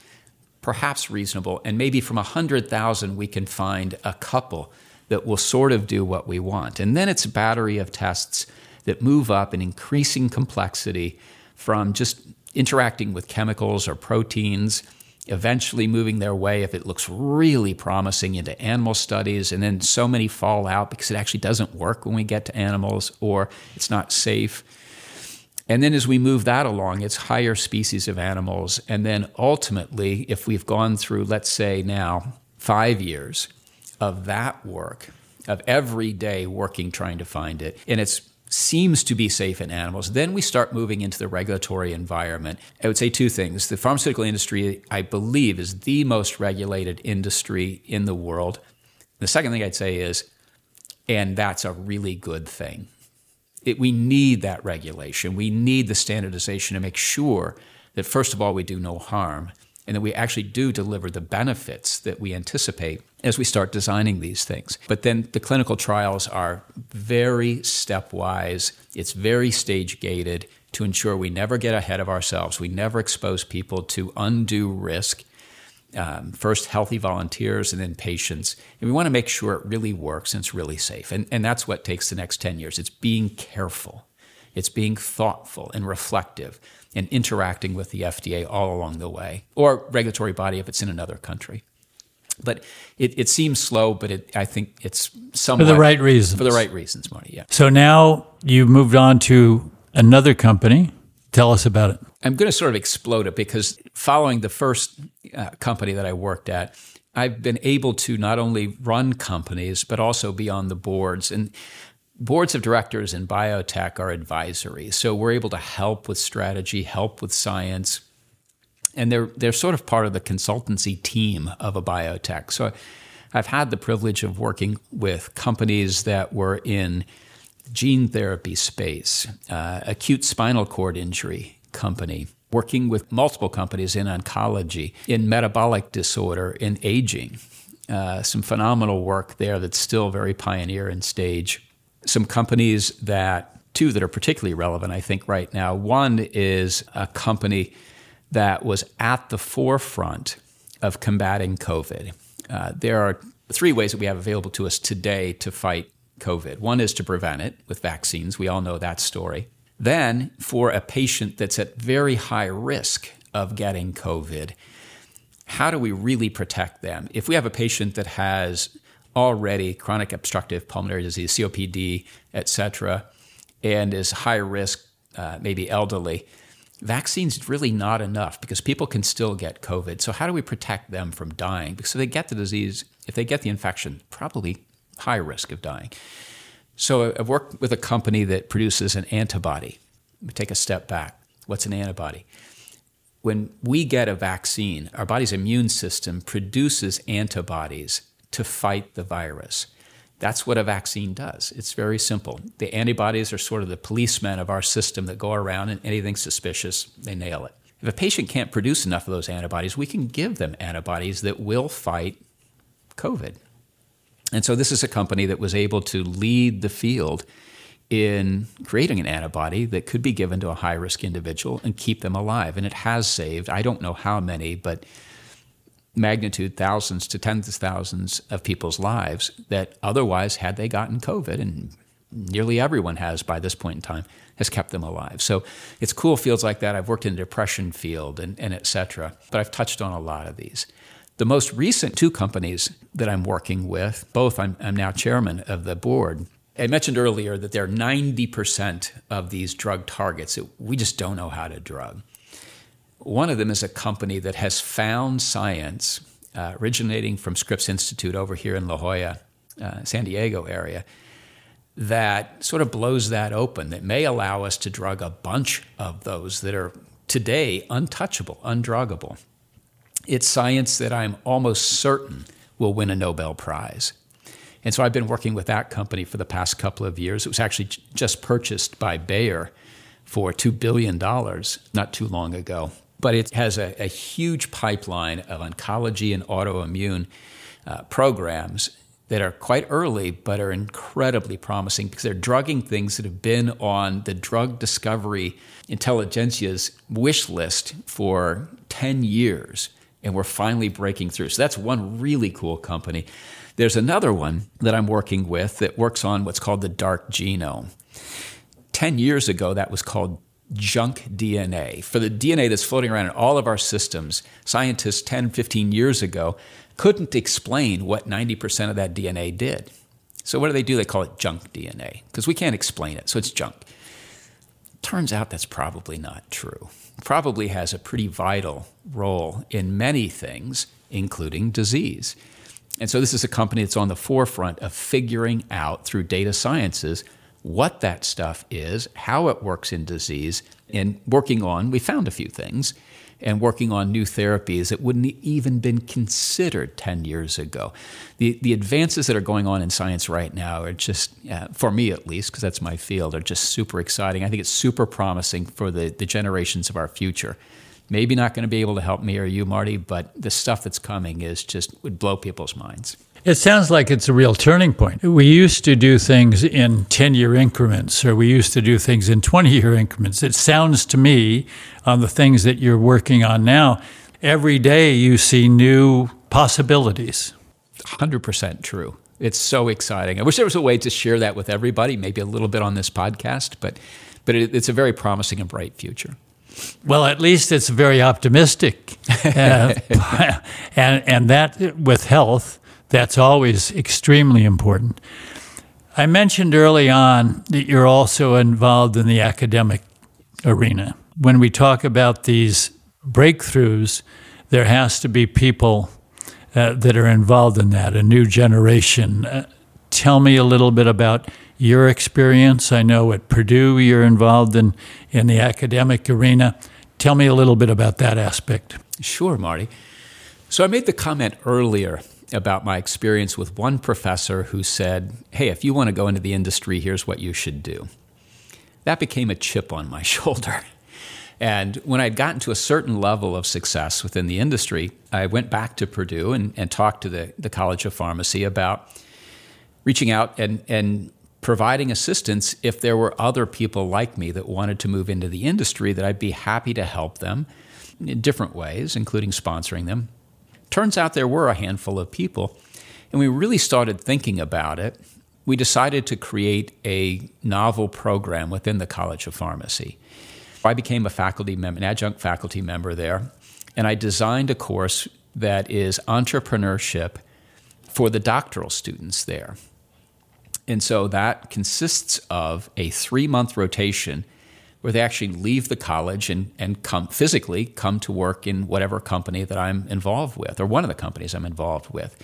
S2: perhaps reasonable, and maybe from 100,000 we can find a couple that will sort of do what we want. And then it's a battery of tests that move up in increasing complexity from just interacting with chemicals or proteins, eventually moving their way, if it looks really promising, into animal studies. And then so many fall out because it actually doesn't work when we get to animals or it's not safe. And then as we move that along, it's higher species of animals. And then ultimately, if we've gone through, let's say now, five years of that work, of every day working trying to find it, and it's seems to be safe in animals. Then we start moving into the regulatory environment. I would say two things. The pharmaceutical industry, I believe, is the most regulated industry in the world. The second thing I'd say is, and that's a really good thing. It, we need that regulation. We need the standardization to make sure that, first of all, we do no harm and that we actually do deliver the benefits that we anticipate as we start designing these things. But then the clinical trials are very stepwise, it's very stage gated to ensure we never get ahead of ourselves, we never expose people to undue risk. um, first healthy volunteers and then patients. And we want to make sure it really works and it's really safe. And, and that's what takes the next 10 years. It's being careful, it's being thoughtful and reflective and interacting with the FDA all along the way, or regulatory body if it's in another country. But it, it seems slow, but it, I think it's somewhat
S1: for the right reasons.
S2: For the right reasons, Marty. Yeah.
S1: So now you've moved on to another company. Tell us about it.
S2: I'm going to sort of explode it because following the first uh, company that I worked at, I've been able to not only run companies but also be on the boards and boards of directors in biotech are advisory. So we're able to help with strategy, help with science, and they're they're sort of part of the consultancy team of a biotech. So I've had the privilege of working with companies that were in gene therapy space, uh, acute spinal cord injury company, working with multiple companies in oncology, in metabolic disorder, in aging. Uh, some phenomenal work there that's still very pioneer in stage. Some companies that, two that are particularly relevant, I think, right now. One is a company that was at the forefront of combating COVID. Uh, there are three ways that we have available to us today to fight COVID. One is to prevent it with vaccines. We all know that story. Then, for a patient that's at very high risk of getting COVID, how do we really protect them? If we have a patient that has already chronic obstructive pulmonary disease, COPD, et cetera, and is high risk, uh, maybe elderly, vaccines really not enough because people can still get COVID. So how do we protect them from dying? Because if they get the disease, if they get the infection, probably high risk of dying. So I've worked with a company that produces an antibody. We take a step back. What's an antibody? When we get a vaccine, our body's immune system produces antibodies to fight the virus. That's what a vaccine does. It's very simple. The antibodies are sort of the policemen of our system that go around and anything suspicious, they nail it. If a patient can't produce enough of those antibodies, we can give them antibodies that will fight COVID. And so this is a company that was able to lead the field in creating an antibody that could be given to a high risk individual and keep them alive. And it has saved, I don't know how many, but magnitude thousands to tens of thousands of people's lives that otherwise, had they gotten COVID, and nearly everyone has by this point in time, has kept them alive. So it's cool fields like that. I've worked in the depression field and, and et cetera, but I've touched on a lot of these. The most recent two companies that I'm working with, both I'm, I'm now chairman of the board. I mentioned earlier that there are 90% of these drug targets that we just don't know how to drug. One of them is a company that has found science uh, originating from Scripps Institute over here in La Jolla, uh, San Diego area, that sort of blows that open, that may allow us to drug a bunch of those that are today untouchable, undruggable. It's science that I'm almost certain will win a Nobel Prize. And so I've been working with that company for the past couple of years. It was actually just purchased by Bayer for $2 billion not too long ago but it has a, a huge pipeline of oncology and autoimmune uh, programs that are quite early but are incredibly promising because they're drugging things that have been on the drug discovery intelligentsia's wish list for 10 years and we're finally breaking through. So that's one really cool company. There's another one that i'm working with that works on what's called the dark genome. 10 years ago that was called junk DNA. For the DNA that's floating around in all of our systems, scientists 10, 15 years ago couldn't explain what 90% of that DNA did. So, what do they do? They call it junk DNA because we can't explain it, so it's junk. Turns out that's probably not true. Probably has a pretty vital role in many things, including disease. And so, this is a company that's on the forefront of figuring out through data sciences what that stuff is, how it works in disease, and working on, we found a few things, and working on new therapies that wouldn't even been considered 10 years ago. The, the advances that are going on in science right now are just, uh, for me at least, because that's my field, are just super exciting. I think it's super promising for the, the generations of our future. Maybe not going to be able to help me or you, Marty, but the stuff that's coming is just would blow people's minds.
S1: It sounds like it's a real turning point. We used to do things in 10 year increments, or we used to do things in 20 year increments. It sounds to me, on the things that you're working on now, every day you see new possibilities.
S2: 100% true. It's so exciting. I wish there was a way to share that with everybody, maybe a little bit on this podcast, but, but it, it's a very promising and bright future.
S1: Well, at least it's very optimistic. uh, and, and that, with health, that's always extremely important. I mentioned early on that you're also involved in the academic arena. When we talk about these breakthroughs, there has to be people uh, that are involved in that, a new generation. Uh, tell me a little bit about your experience. I know at Purdue you're involved in, in the academic arena. Tell me a little bit about that aspect.
S2: Sure, Marty. So I made the comment earlier about my experience with one professor who said, Hey, if you want to go into the industry, here's what you should do. That became a chip on my shoulder. And when I'd gotten to a certain level of success within the industry, I went back to Purdue and, and talked to the, the College of Pharmacy about reaching out and, and providing assistance if there were other people like me that wanted to move into the industry, that I'd be happy to help them in different ways, including sponsoring them. Turns out there were a handful of people, and we really started thinking about it. We decided to create a novel program within the College of Pharmacy. I became a faculty member, an adjunct faculty member there, and I designed a course that is entrepreneurship for the doctoral students there. And so that consists of a three month rotation where they actually leave the college and, and come physically come to work in whatever company that I'm involved with, or one of the companies I'm involved with.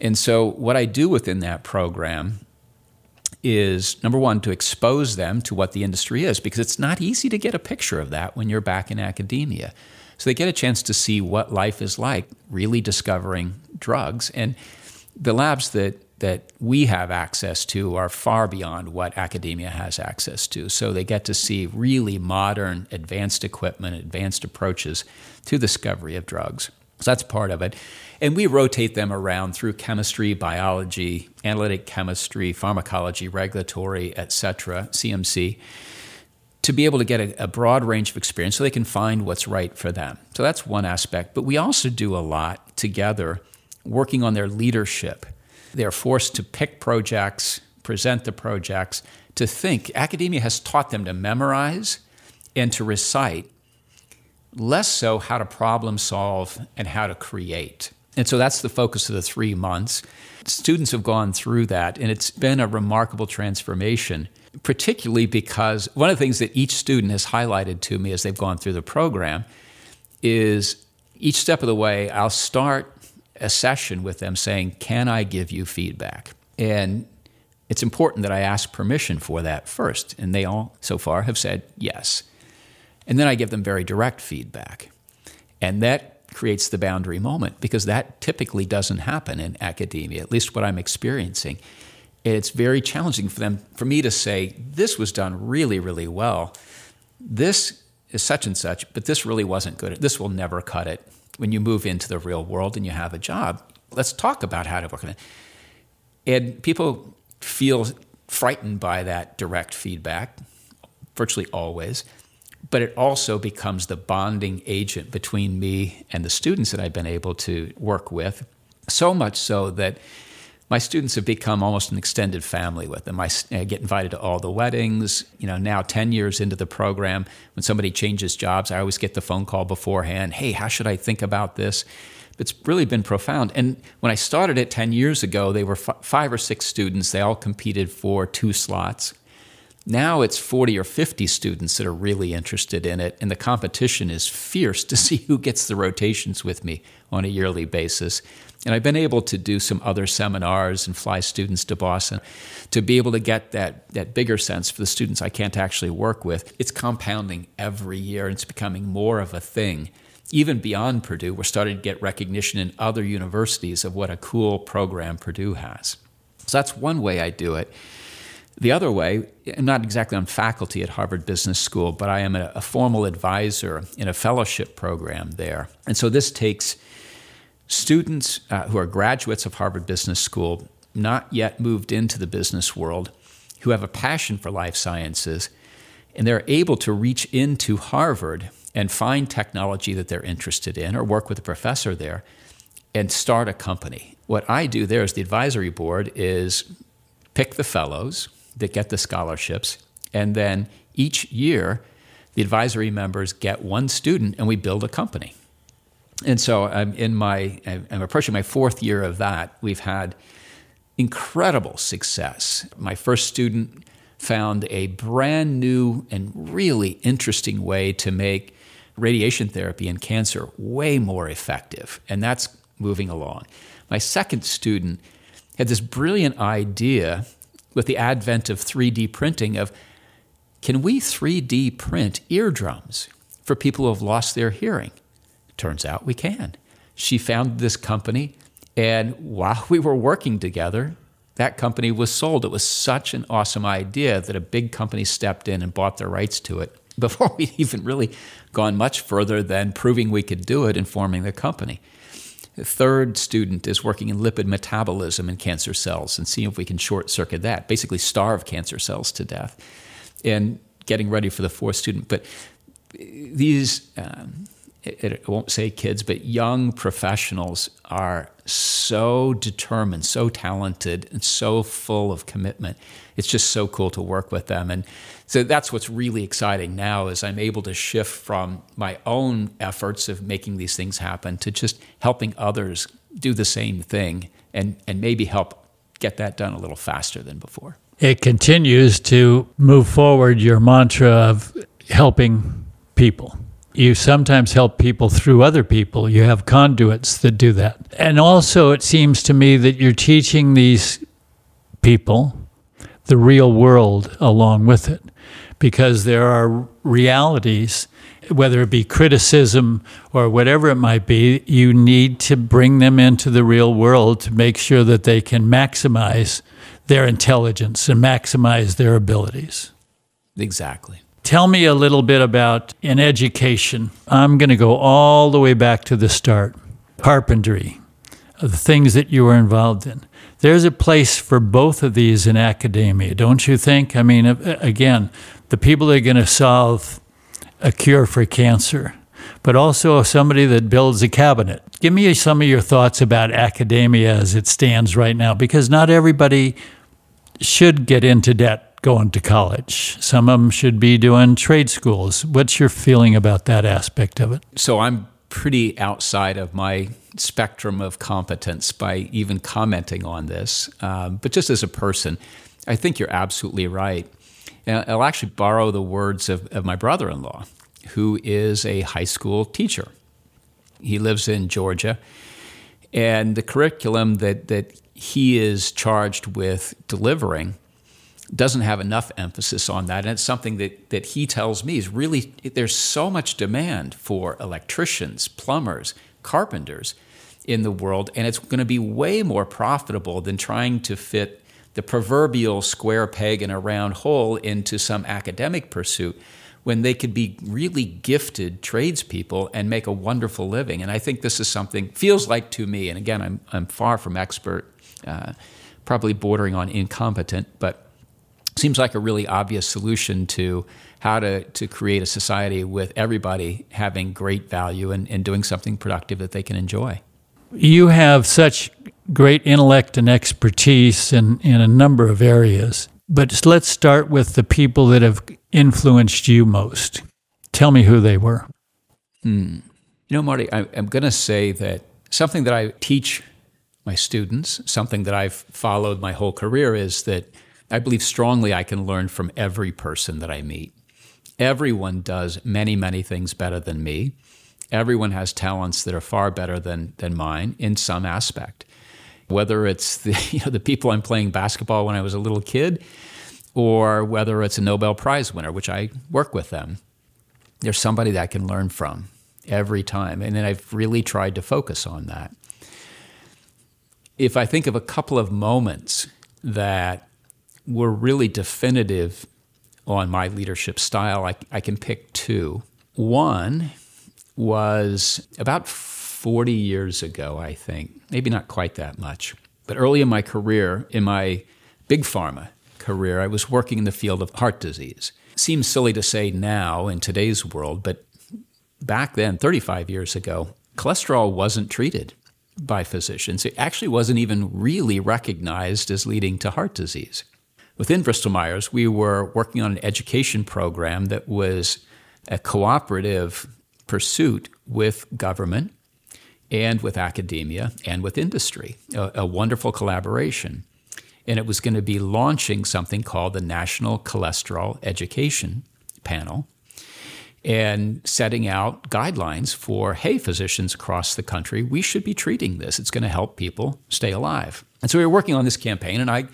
S2: And so, what I do within that program is number one, to expose them to what the industry is, because it's not easy to get a picture of that when you're back in academia. So, they get a chance to see what life is like, really discovering drugs. And the labs that that we have access to are far beyond what academia has access to. So they get to see really modern, advanced equipment, advanced approaches to discovery of drugs. So that's part of it. And we rotate them around through chemistry, biology, analytic chemistry, pharmacology, regulatory, et cetera, CMC, to be able to get a, a broad range of experience so they can find what's right for them. So that's one aspect. But we also do a lot together working on their leadership they're forced to pick projects, present the projects, to think. Academia has taught them to memorize and to recite, less so how to problem solve and how to create. And so that's the focus of the three months. Students have gone through that, and it's been a remarkable transformation, particularly because one of the things that each student has highlighted to me as they've gone through the program is each step of the way, I'll start a session with them saying, Can I give you feedback? And it's important that I ask permission for that first. And they all, so far, have said yes. And then I give them very direct feedback. And that creates the boundary moment because that typically doesn't happen in academia, at least what I'm experiencing. It's very challenging for them, for me to say, This was done really, really well. This is such and such, but this really wasn't good. This will never cut it when you move into the real world and you have a job. Let's talk about how to work on it. And people feel frightened by that direct feedback, virtually always. But it also becomes the bonding agent between me and the students that I've been able to work with. So much so that my students have become almost an extended family with them. I, uh, get invited to all the weddings. You know, now 10 years into the program, when somebody changes jobs, I always get the phone call beforehand hey, how should I think about this? It's really been profound. And when I started it 10 years ago, they were f- five or six students. They all competed for two slots. Now it's 40 or 50 students that are really interested in it, and the competition is fierce to see who gets the rotations with me on a yearly basis. And I've been able to do some other seminars and fly students to Boston to be able to get that, that bigger sense for the students I can't actually work with. It's compounding every year, and it's becoming more of a thing. Even beyond Purdue, we're starting to get recognition in other universities of what a cool program Purdue has. So that's one way I do it. The other way, I'm not exactly on faculty at Harvard Business School, but I am a, a formal advisor in a fellowship program there. And so this takes students uh, who are graduates of Harvard Business School, not yet moved into the business world, who have a passion for life sciences, and they're able to reach into Harvard and find technology that they're interested in or work with a professor there and start a company. What I do there as the advisory board is pick the fellows that get the scholarships, and then each year, the advisory members get one student and we build a company. And so I'm in my, I'm approaching my fourth year of that. We've had incredible success. My first student found a brand new and really interesting way to make radiation therapy in cancer way more effective, and that's moving along. My second student had this brilliant idea with the advent of 3D printing of can we 3D print eardrums for people who have lost their hearing? Turns out we can. She founded this company, and while we were working together, that company was sold. It was such an awesome idea that a big company stepped in and bought the rights to it before we'd even really gone much further than proving we could do it and forming the company. The third student is working in lipid metabolism in cancer cells and seeing if we can short circuit that, basically starve cancer cells to death, and getting ready for the fourth student. But these, um, it, I won't say kids, but young professionals are so determined, so talented, and so full of commitment. It's just so cool to work with them. And so that's what's really exciting now is I'm able to shift from my own efforts of making these things happen to just helping others do the same thing and, and maybe help get that done a little faster than before.
S1: It continues to move forward your mantra of helping people you sometimes help people through other people. You have conduits that do that. And also, it seems to me that you're teaching these people the real world along with it, because there are realities, whether it be criticism or whatever it might be, you need to bring them into the real world to make sure that they can maximize their intelligence and maximize their abilities.
S2: Exactly.
S1: Tell me a little bit about in education. I'm going to go all the way back to the start carpentry, the things that you were involved in. There's a place for both of these in academia, don't you think? I mean, again, the people that are going to solve a cure for cancer, but also somebody that builds a cabinet. Give me some of your thoughts about academia as it stands right now, because not everybody should get into debt going to college. Some of them should be doing trade schools. What's your feeling about that aspect of it?
S2: So I'm pretty outside of my spectrum of competence by even commenting on this. Um, but just as a person, I think you're absolutely right. And I'll actually borrow the words of, of my brother in law, who is a high school teacher. He lives in Georgia. And the curriculum that, that he is charged with delivering doesn't have enough emphasis on that. And it's something that, that he tells me is really, there's so much demand for electricians, plumbers, carpenters in the world, and it's going to be way more profitable than trying to fit the proverbial square peg in a round hole into some academic pursuit when they could be really gifted tradespeople and make a wonderful living. And I think this is something, feels like to me, and again, I'm, I'm far from expert, uh, probably bordering on incompetent, but seems like a really obvious solution to how to, to create a society with everybody having great value and, and doing something productive that they can enjoy.
S1: You have such great intellect and expertise in, in a number of areas, but let's start with the people that have influenced you most. Tell me who they were.
S2: Hmm. You know, Marty, I, I'm going to say that something that I teach my students, something that I've followed my whole career, is that I believe strongly I can learn from every person that I meet. Everyone does many, many things better than me. Everyone has talents that are far better than, than mine in some aspect. Whether it's the, you know, the people I'm playing basketball when I was a little kid, or whether it's a Nobel Prize winner, which I work with them, there's somebody that I can learn from every time. And then I've really tried to focus on that. If I think of a couple of moments that were really definitive on my leadership style. I, I can pick two. One was about 40 years ago, I think, maybe not quite that much. But early in my career, in my big pharma career, I was working in the field of heart disease. Seems silly to say now in today's world, but back then, 35 years ago, cholesterol wasn't treated by physicians. It actually wasn't even really recognized as leading to heart disease. Within Bristol Myers, we were working on an education program that was a cooperative pursuit with government and with academia and with industry, a, a wonderful collaboration. And it was going to be launching something called the National Cholesterol Education Panel and setting out guidelines for hey, physicians across the country, we should be treating this. It's going to help people stay alive. And so we were working on this campaign, and I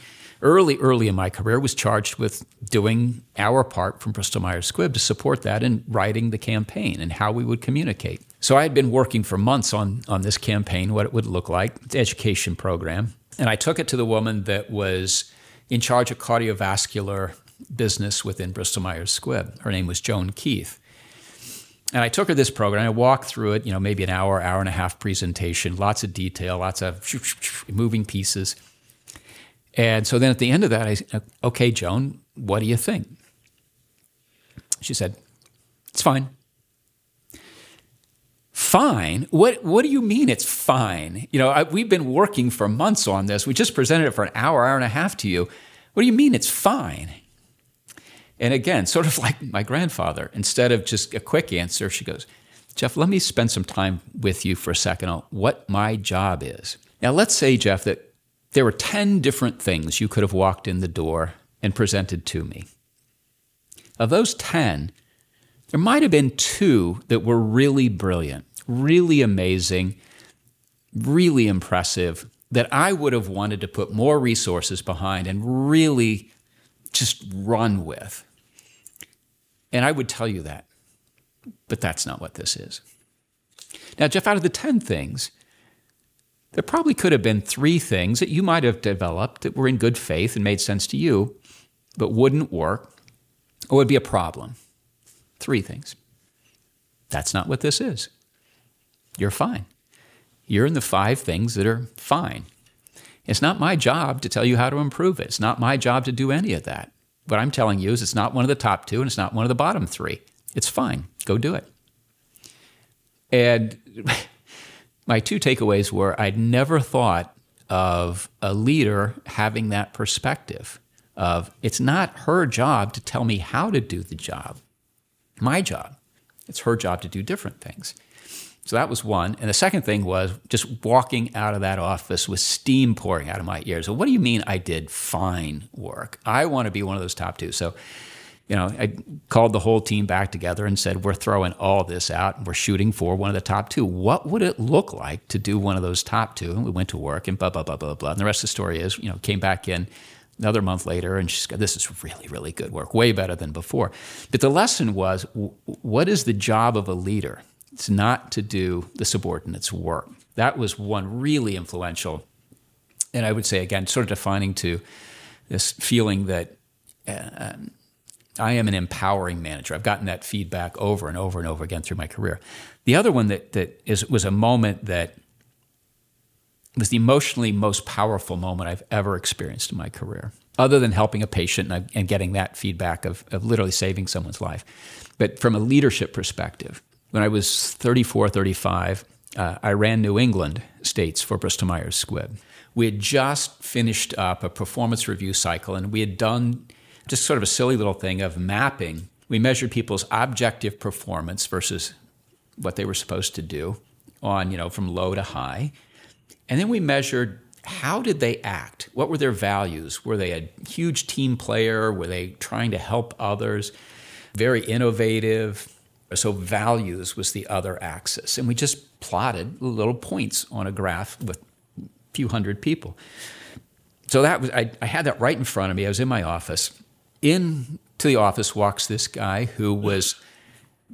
S2: early, early in my career was charged with doing our part from Bristol Myers Squibb to support that and writing the campaign and how we would communicate. So I had been working for months on, on this campaign, what it would look like, the education program. And I took it to the woman that was in charge of cardiovascular business within Bristol Myers Squibb. Her name was Joan Keith. And I took her this program. I walked through it, you know, maybe an hour, hour and a half presentation, lots of detail, lots of moving pieces. And so then at the end of that, I said, okay, Joan, what do you think? She said, it's fine. Fine? What, what do you mean it's fine? You know, I, we've been working for months on this. We just presented it for an hour, hour and a half to you. What do you mean it's fine? And again, sort of like my grandfather, instead of just a quick answer, she goes, Jeff, let me spend some time with you for a second on what my job is. Now, let's say, Jeff, that there were 10 different things you could have walked in the door and presented to me. Of those 10, there might have been two that were really brilliant, really amazing, really impressive, that I would have wanted to put more resources behind and really just run with. And I would tell you that. But that's not what this is. Now, Jeff, out of the 10 things, there probably could have been three things that you might have developed that were in good faith and made sense to you, but wouldn't work or would be a problem. Three things. That's not what this is. You're fine. You're in the five things that are fine. It's not my job to tell you how to improve it. It's not my job to do any of that. What I'm telling you is it's not one of the top two and it's not one of the bottom three. It's fine. Go do it. And my two takeaways were I'd never thought of a leader having that perspective of it's not her job to tell me how to do the job. My job. It's her job to do different things. So that was one. And the second thing was just walking out of that office with steam pouring out of my ears. So, what do you mean I did fine work? I want to be one of those top two. So, you know, I called the whole team back together and said, We're throwing all this out and we're shooting for one of the top two. What would it look like to do one of those top two? And we went to work and blah, blah, blah, blah, blah. And the rest of the story is, you know, came back in another month later and she's got, This is really, really good work, way better than before. But the lesson was, what is the job of a leader? It's not to do the subordinate's work. That was one really influential, and I would say again, sort of defining to this feeling that uh, um, I am an empowering manager. I've gotten that feedback over and over and over again through my career. The other one that that is was a moment that was the emotionally most powerful moment I've ever experienced in my career, other than helping a patient and, and getting that feedback of, of literally saving someone's life. But from a leadership perspective, when I was 34, 35, uh, I ran New England states for Bristol Myers Squibb. We had just finished up a performance review cycle, and we had done just sort of a silly little thing of mapping. We measured people's objective performance versus what they were supposed to do on, you know, from low to high. And then we measured how did they act? What were their values? Were they a huge team player? Were they trying to help others? Very innovative, so values was the other axis. And we just plotted little points on a graph with a few hundred people. So that was I, I had that right in front of me. I was in my office. Into the office walks this guy who was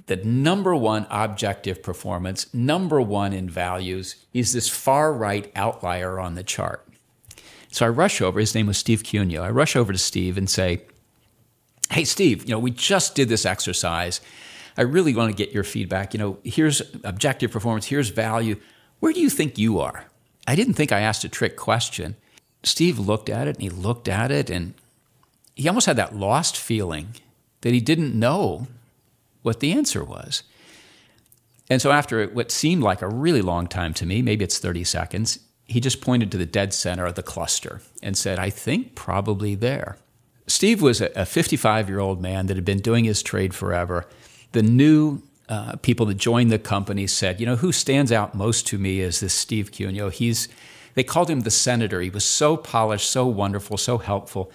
S2: the number one objective performance, number one in values. He's this far right outlier on the chart. So I rush over, his name was Steve Cuneo. I rush over to Steve and say, Hey, Steve, you know, we just did this exercise I really want to get your feedback. You know, here's objective performance, here's value. Where do you think you are? I didn't think I asked a trick question. Steve looked at it and he looked at it and he almost had that lost feeling that he didn't know what the answer was. And so, after what seemed like a really long time to me, maybe it's 30 seconds, he just pointed to the dead center of the cluster and said, I think probably there. Steve was a 55 year old man that had been doing his trade forever. The new uh, people that joined the company said, you know, who stands out most to me is this Steve Cuneo. He's, they called him the senator. He was so polished, so wonderful, so helpful.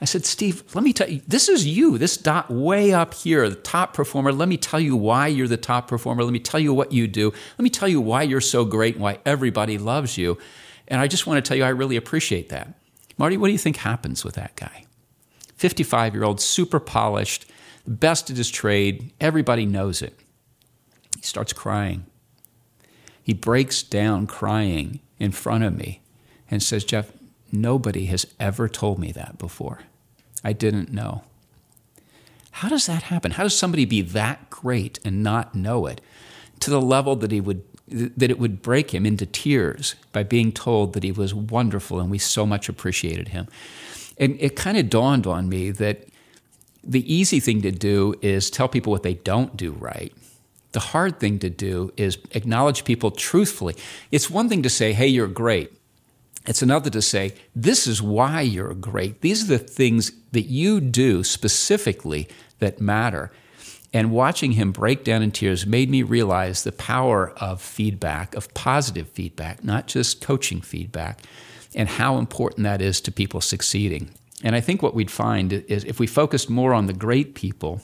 S2: I said, Steve, let me tell you, this is you, this dot way up here, the top performer. Let me tell you why you're the top performer. Let me tell you what you do. Let me tell you why you're so great and why everybody loves you. And I just want to tell you, I really appreciate that. Marty, what do you think happens with that guy? 55 year old, super polished, the best at his trade. Everybody knows it. He starts crying. He breaks down crying in front of me and says, Jeff, nobody has ever told me that before. I didn't know. How does that happen? How does somebody be that great and not know it to the level that he would that it would break him into tears by being told that he was wonderful and we so much appreciated him. And it kind of dawned on me that the easy thing to do is tell people what they don't do right. The hard thing to do is acknowledge people truthfully. It's one thing to say, hey, you're great. It's another to say, this is why you're great. These are the things that you do specifically that matter. And watching him break down in tears made me realize the power of feedback, of positive feedback, not just coaching feedback, and how important that is to people succeeding. And I think what we'd find is if we focused more on the great people,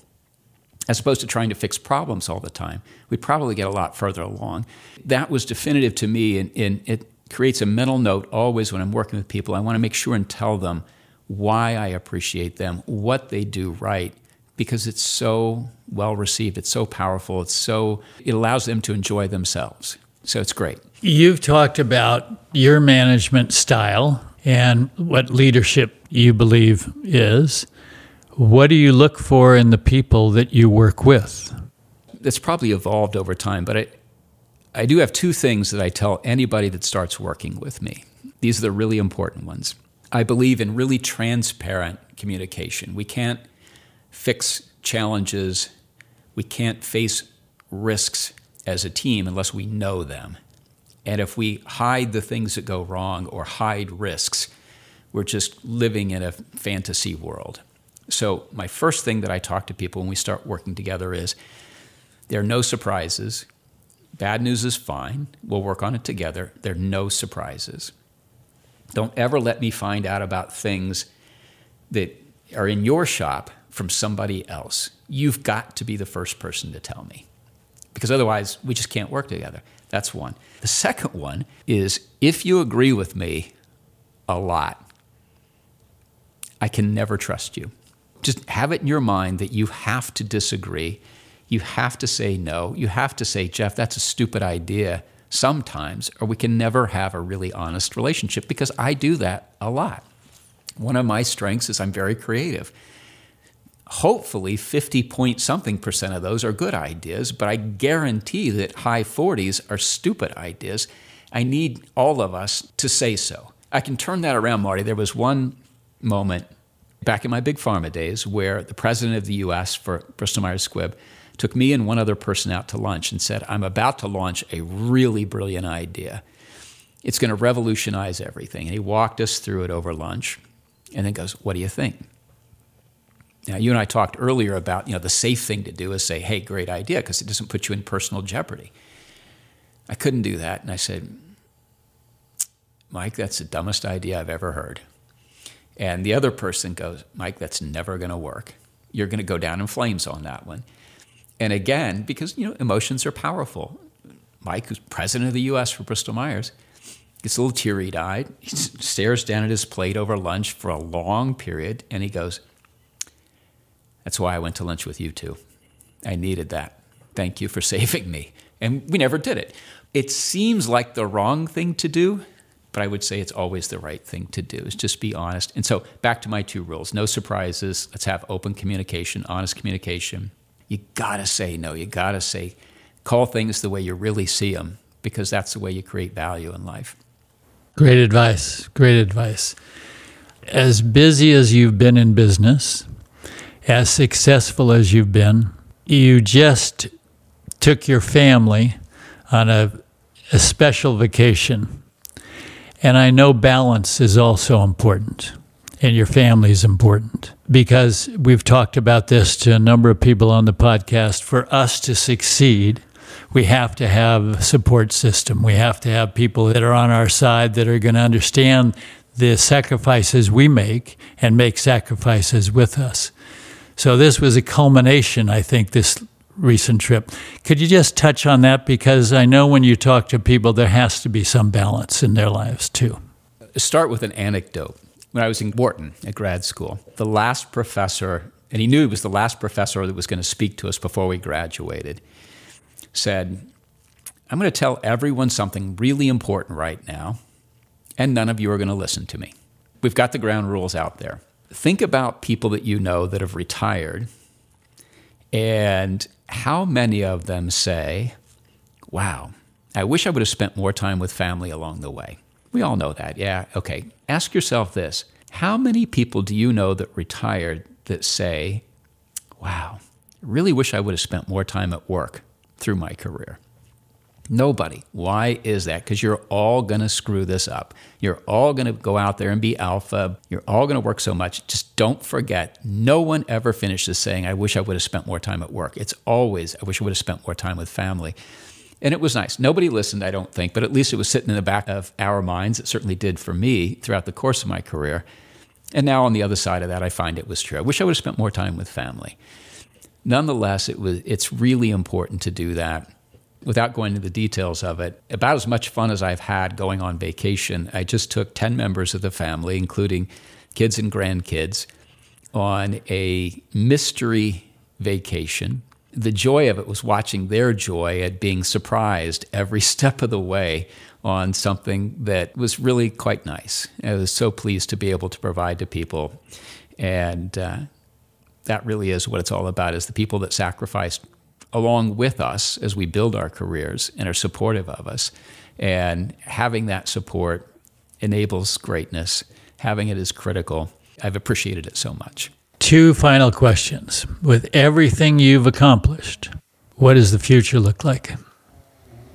S2: as opposed to trying to fix problems all the time, we'd probably get a lot further along. That was definitive to me, and, and it creates a mental note always when I'm working with people. I want to make sure and tell them why I appreciate them, what they do right, because it's so well received, it's so powerful, it's so it allows them to enjoy themselves. So it's great.
S1: You've talked about your management style and what leadership you believe is. What do you look for in the people that you work with?
S2: It's probably evolved over time, but I, I do have two things that I tell anybody that starts working with me. These are the really important ones. I believe in really transparent communication. We can't fix challenges, we can't face risks as a team unless we know them. And if we hide the things that go wrong or hide risks, we're just living in a fantasy world. So, my first thing that I talk to people when we start working together is there are no surprises. Bad news is fine. We'll work on it together. There are no surprises. Don't ever let me find out about things that are in your shop from somebody else. You've got to be the first person to tell me because otherwise we just can't work together. That's one. The second one is if you agree with me a lot, I can never trust you. Just have it in your mind that you have to disagree you have to say no. You have to say, Jeff, that's a stupid idea sometimes, or we can never have a really honest relationship because I do that a lot. One of my strengths is I'm very creative. Hopefully, 50 point something percent of those are good ideas, but I guarantee that high 40s are stupid ideas. I need all of us to say so. I can turn that around, Marty. There was one moment back in my big pharma days where the president of the US for Bristol Myers Squibb took me and one other person out to lunch and said, I'm about to launch a really brilliant idea. It's going to revolutionize everything. And he walked us through it over lunch and then goes, What do you think? Now, you and I talked earlier about, you know, the safe thing to do is say, hey, great idea, because it doesn't put you in personal jeopardy. I couldn't do that. And I said, Mike, that's the dumbest idea I've ever heard. And the other person goes, Mike, that's never going to work. You're going to go down in flames on that one. And again, because you know emotions are powerful. Mike, who's president of the U.S. for Bristol Myers, gets a little teary-eyed. He stares down at his plate over lunch for a long period, and he goes, "That's why I went to lunch with you two. I needed that. Thank you for saving me." And we never did it. It seems like the wrong thing to do, but I would say it's always the right thing to do. Is just be honest. And so back to my two rules: no surprises. Let's have open communication, honest communication you gotta say no. You gotta say, call things the way you really see them, because that's the way you create value in life.
S1: Great advice. Great advice. As busy as you've been in business, as successful as you've been, you just took your family on a, a special vacation. And I know balance is also important, and your family is important because we've talked about this to a number of people on the podcast. For us to succeed, we have to have a support system. We have to have people that are on our side that are going to understand the sacrifices we make and make sacrifices with us. So this was a culmination, I think, this recent trip. Could you just touch on that? Because I know when you talk to people, there has to be some balance in their lives too.
S2: Start with an anecdote. When I was in Wharton at grad school, the last professor, and he knew he was the last professor that was going to speak to us before we graduated, said, I'm going to tell everyone something really important right now, and none of you are going to listen to me. We've got the ground rules out there. Think about people that you know that have retired and how many of them say, Wow, I wish I would have spent more time with family along the way? We all know that. Yeah, okay. Ask yourself this How many people do you know that retired that say, Wow, really wish I would have spent more time at work through my career? Nobody. Why is that? Because you're all going to screw this up. You're all going to go out there and be alpha. You're all going to work so much. Just don't forget, no one ever finishes saying, I wish I would have spent more time at work. It's always, I wish I would have spent more time with family. And it was nice. Nobody listened, I don't think, but at least it was sitting in the back of our minds. It certainly did for me throughout the course of my career. And now on the other side of that, I find it was true. I wish I would have spent more time with family. Nonetheless, it was, it's really important to do that without going into the details of it, about as much fun as I've had going on vacation, I just took 10 members of the family, including kids and grandkids, on a mystery vacation. The joy of it was watching their joy at being surprised every step of the way on something that was really quite nice. I was so pleased to be able to provide to people. And uh, that really is what it's all about is the people that sacrificed along with us as we build our careers and are supportive of us. And having that support enables greatness. Having it is critical. I've appreciated it so much.
S1: Two final questions. With everything you've accomplished, what does the future look like?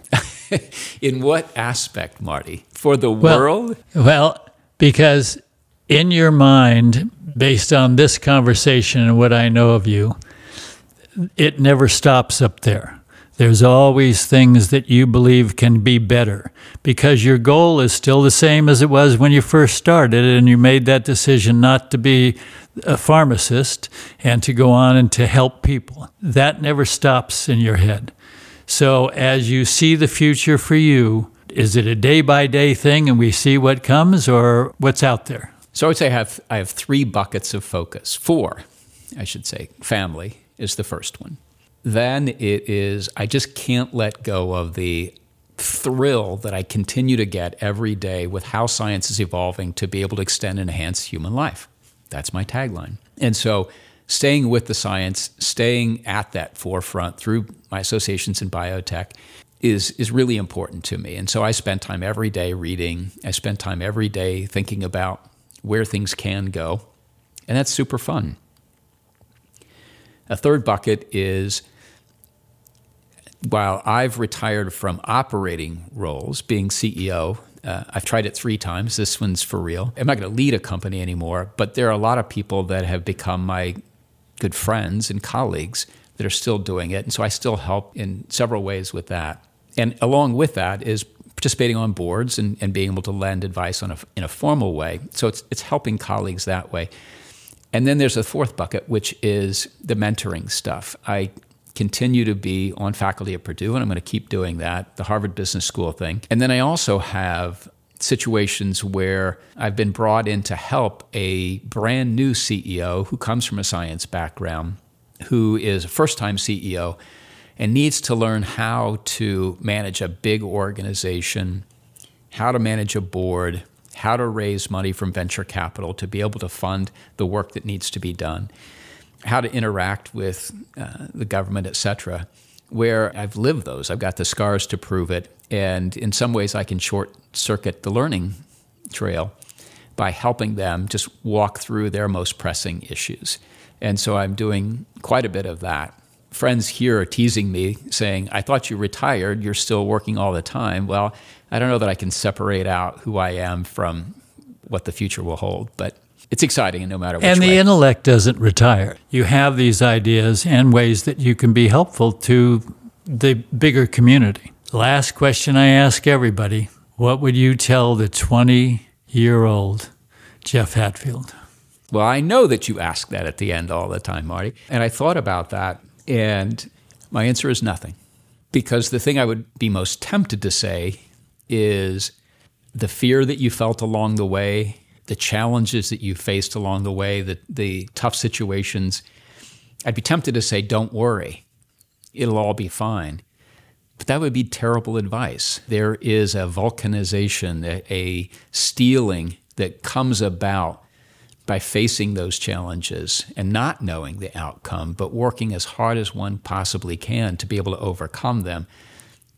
S2: in what aspect, Marty? For the
S1: well,
S2: world?
S1: Well, because in your mind, based on this conversation and what I know of you, it never stops up there. There's always things that you believe can be better because your goal is still the same as it was when you first started and you made that decision not to be a pharmacist and to go on and to help people. That never stops in your head. So as you see the future for you, is it a day by day thing and we see what comes or what's out there?
S2: So I would say I have, I have three buckets of focus, four, I should say, family, is the first one. Then it is, I just can't let go of the thrill that I continue to get every day with how science is evolving to be able to extend and enhance human life. That's my tagline. And so, staying with the science, staying at that forefront through my associations in biotech is, is really important to me. And so, I spend time every day reading, I spend time every day thinking about where things can go. And that's super fun. A third bucket is while I've retired from operating roles, being CEO, uh, I've tried it three times. This one's for real. I'm not going to lead a company anymore, but there are a lot of people that have become my good friends and colleagues that are still doing it. And so I still help in several ways with that. And along with that is participating on boards and, and being able to lend advice on a, in a formal way. So it's, it's helping colleagues that way. And then there's a fourth bucket, which is the mentoring stuff. I continue to be on faculty at Purdue, and I'm going to keep doing that, the Harvard Business School thing. And then I also have situations where I've been brought in to help a brand new CEO who comes from a science background, who is a first time CEO and needs to learn how to manage a big organization, how to manage a board, how to raise money from venture capital to be able to fund the work that needs to be done, how to interact with uh, the government, et cetera, where I've lived those. I've got the scars to prove it. And in some ways, I can short circuit the learning trail by helping them just walk through their most pressing issues. And so I'm doing quite a bit of that. friends here are teasing me, saying, I thought you retired. You're still working all the time. Well, I don't know that I can separate out who I am from what the future will hold, but it's exciting, and no matter which
S1: And the
S2: way.
S1: intellect doesn't retire. You have these ideas and ways that you can be helpful to the bigger community. Last question I ask everybody What would you tell the 20 year old Jeff Hatfield?
S2: Well, I know that you ask that at the end all the time, Marty. And I thought about that, and my answer is nothing. Because the thing I would be most tempted to say is the fear that you felt along the way, the challenges that you faced along the way, the, the tough situations. I'd be tempted to say, don't worry, it'll all be fine. But that would be terrible advice. There is a vulcanization, a, a steeling that comes about by facing those challenges and not knowing the outcome, but working as hard as one possibly can to be able to overcome them.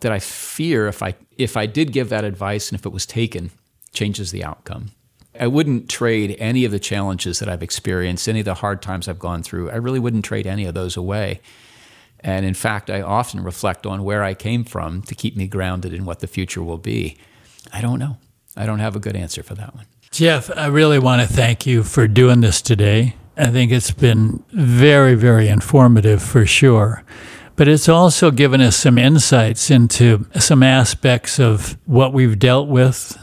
S2: That I fear if I if I did give that advice and if it was taken, changes the outcome. I wouldn't trade any of the challenges that I've experienced, any of the hard times I've gone through. I really wouldn't trade any of those away. And in fact, I often reflect on where I came from to keep me grounded in what the future will be. I don't know. I don't have a good answer for that one.
S1: Jeff, I really want to thank you for doing this today. I think it's been very, very informative for sure. But it's also given us some insights into some aspects of what we've dealt with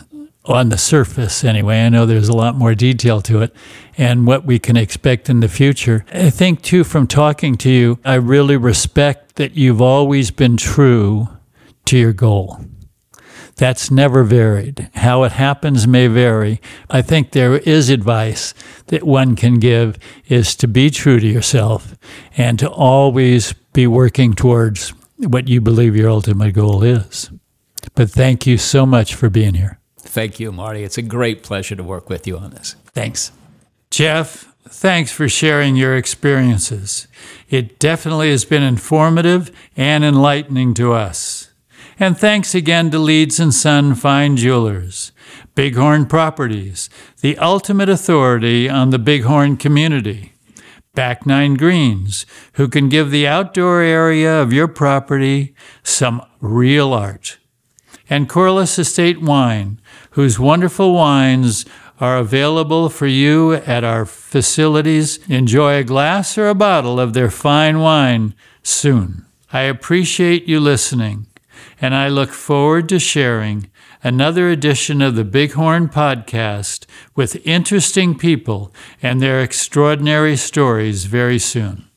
S1: on the surface, anyway. I know there's a lot more detail to it and what we can expect in the future. I think, too, from talking to you, I really respect that you've always been true to your goal. That's never varied. How it happens may vary. I think there is advice that one can give is to be true to yourself and to always be working towards what you believe your ultimate goal is. But thank you so much for being here.
S2: Thank you, Marty. It's a great pleasure to work with you on this.
S1: Thanks. Jeff, thanks for sharing your experiences. It definitely has been informative and enlightening to us. And thanks again to Leeds and Son Fine Jewelers, Bighorn Properties, the ultimate authority on the Bighorn community. Back Nine Greens, who can give the outdoor area of your property some real art. And Corliss Estate Wine, whose wonderful wines are available for you at our facilities. Enjoy a glass or a bottle of their fine wine soon. I appreciate you listening, and I look forward to sharing another edition of the Bighorn Podcast with interesting people and their extraordinary stories very soon.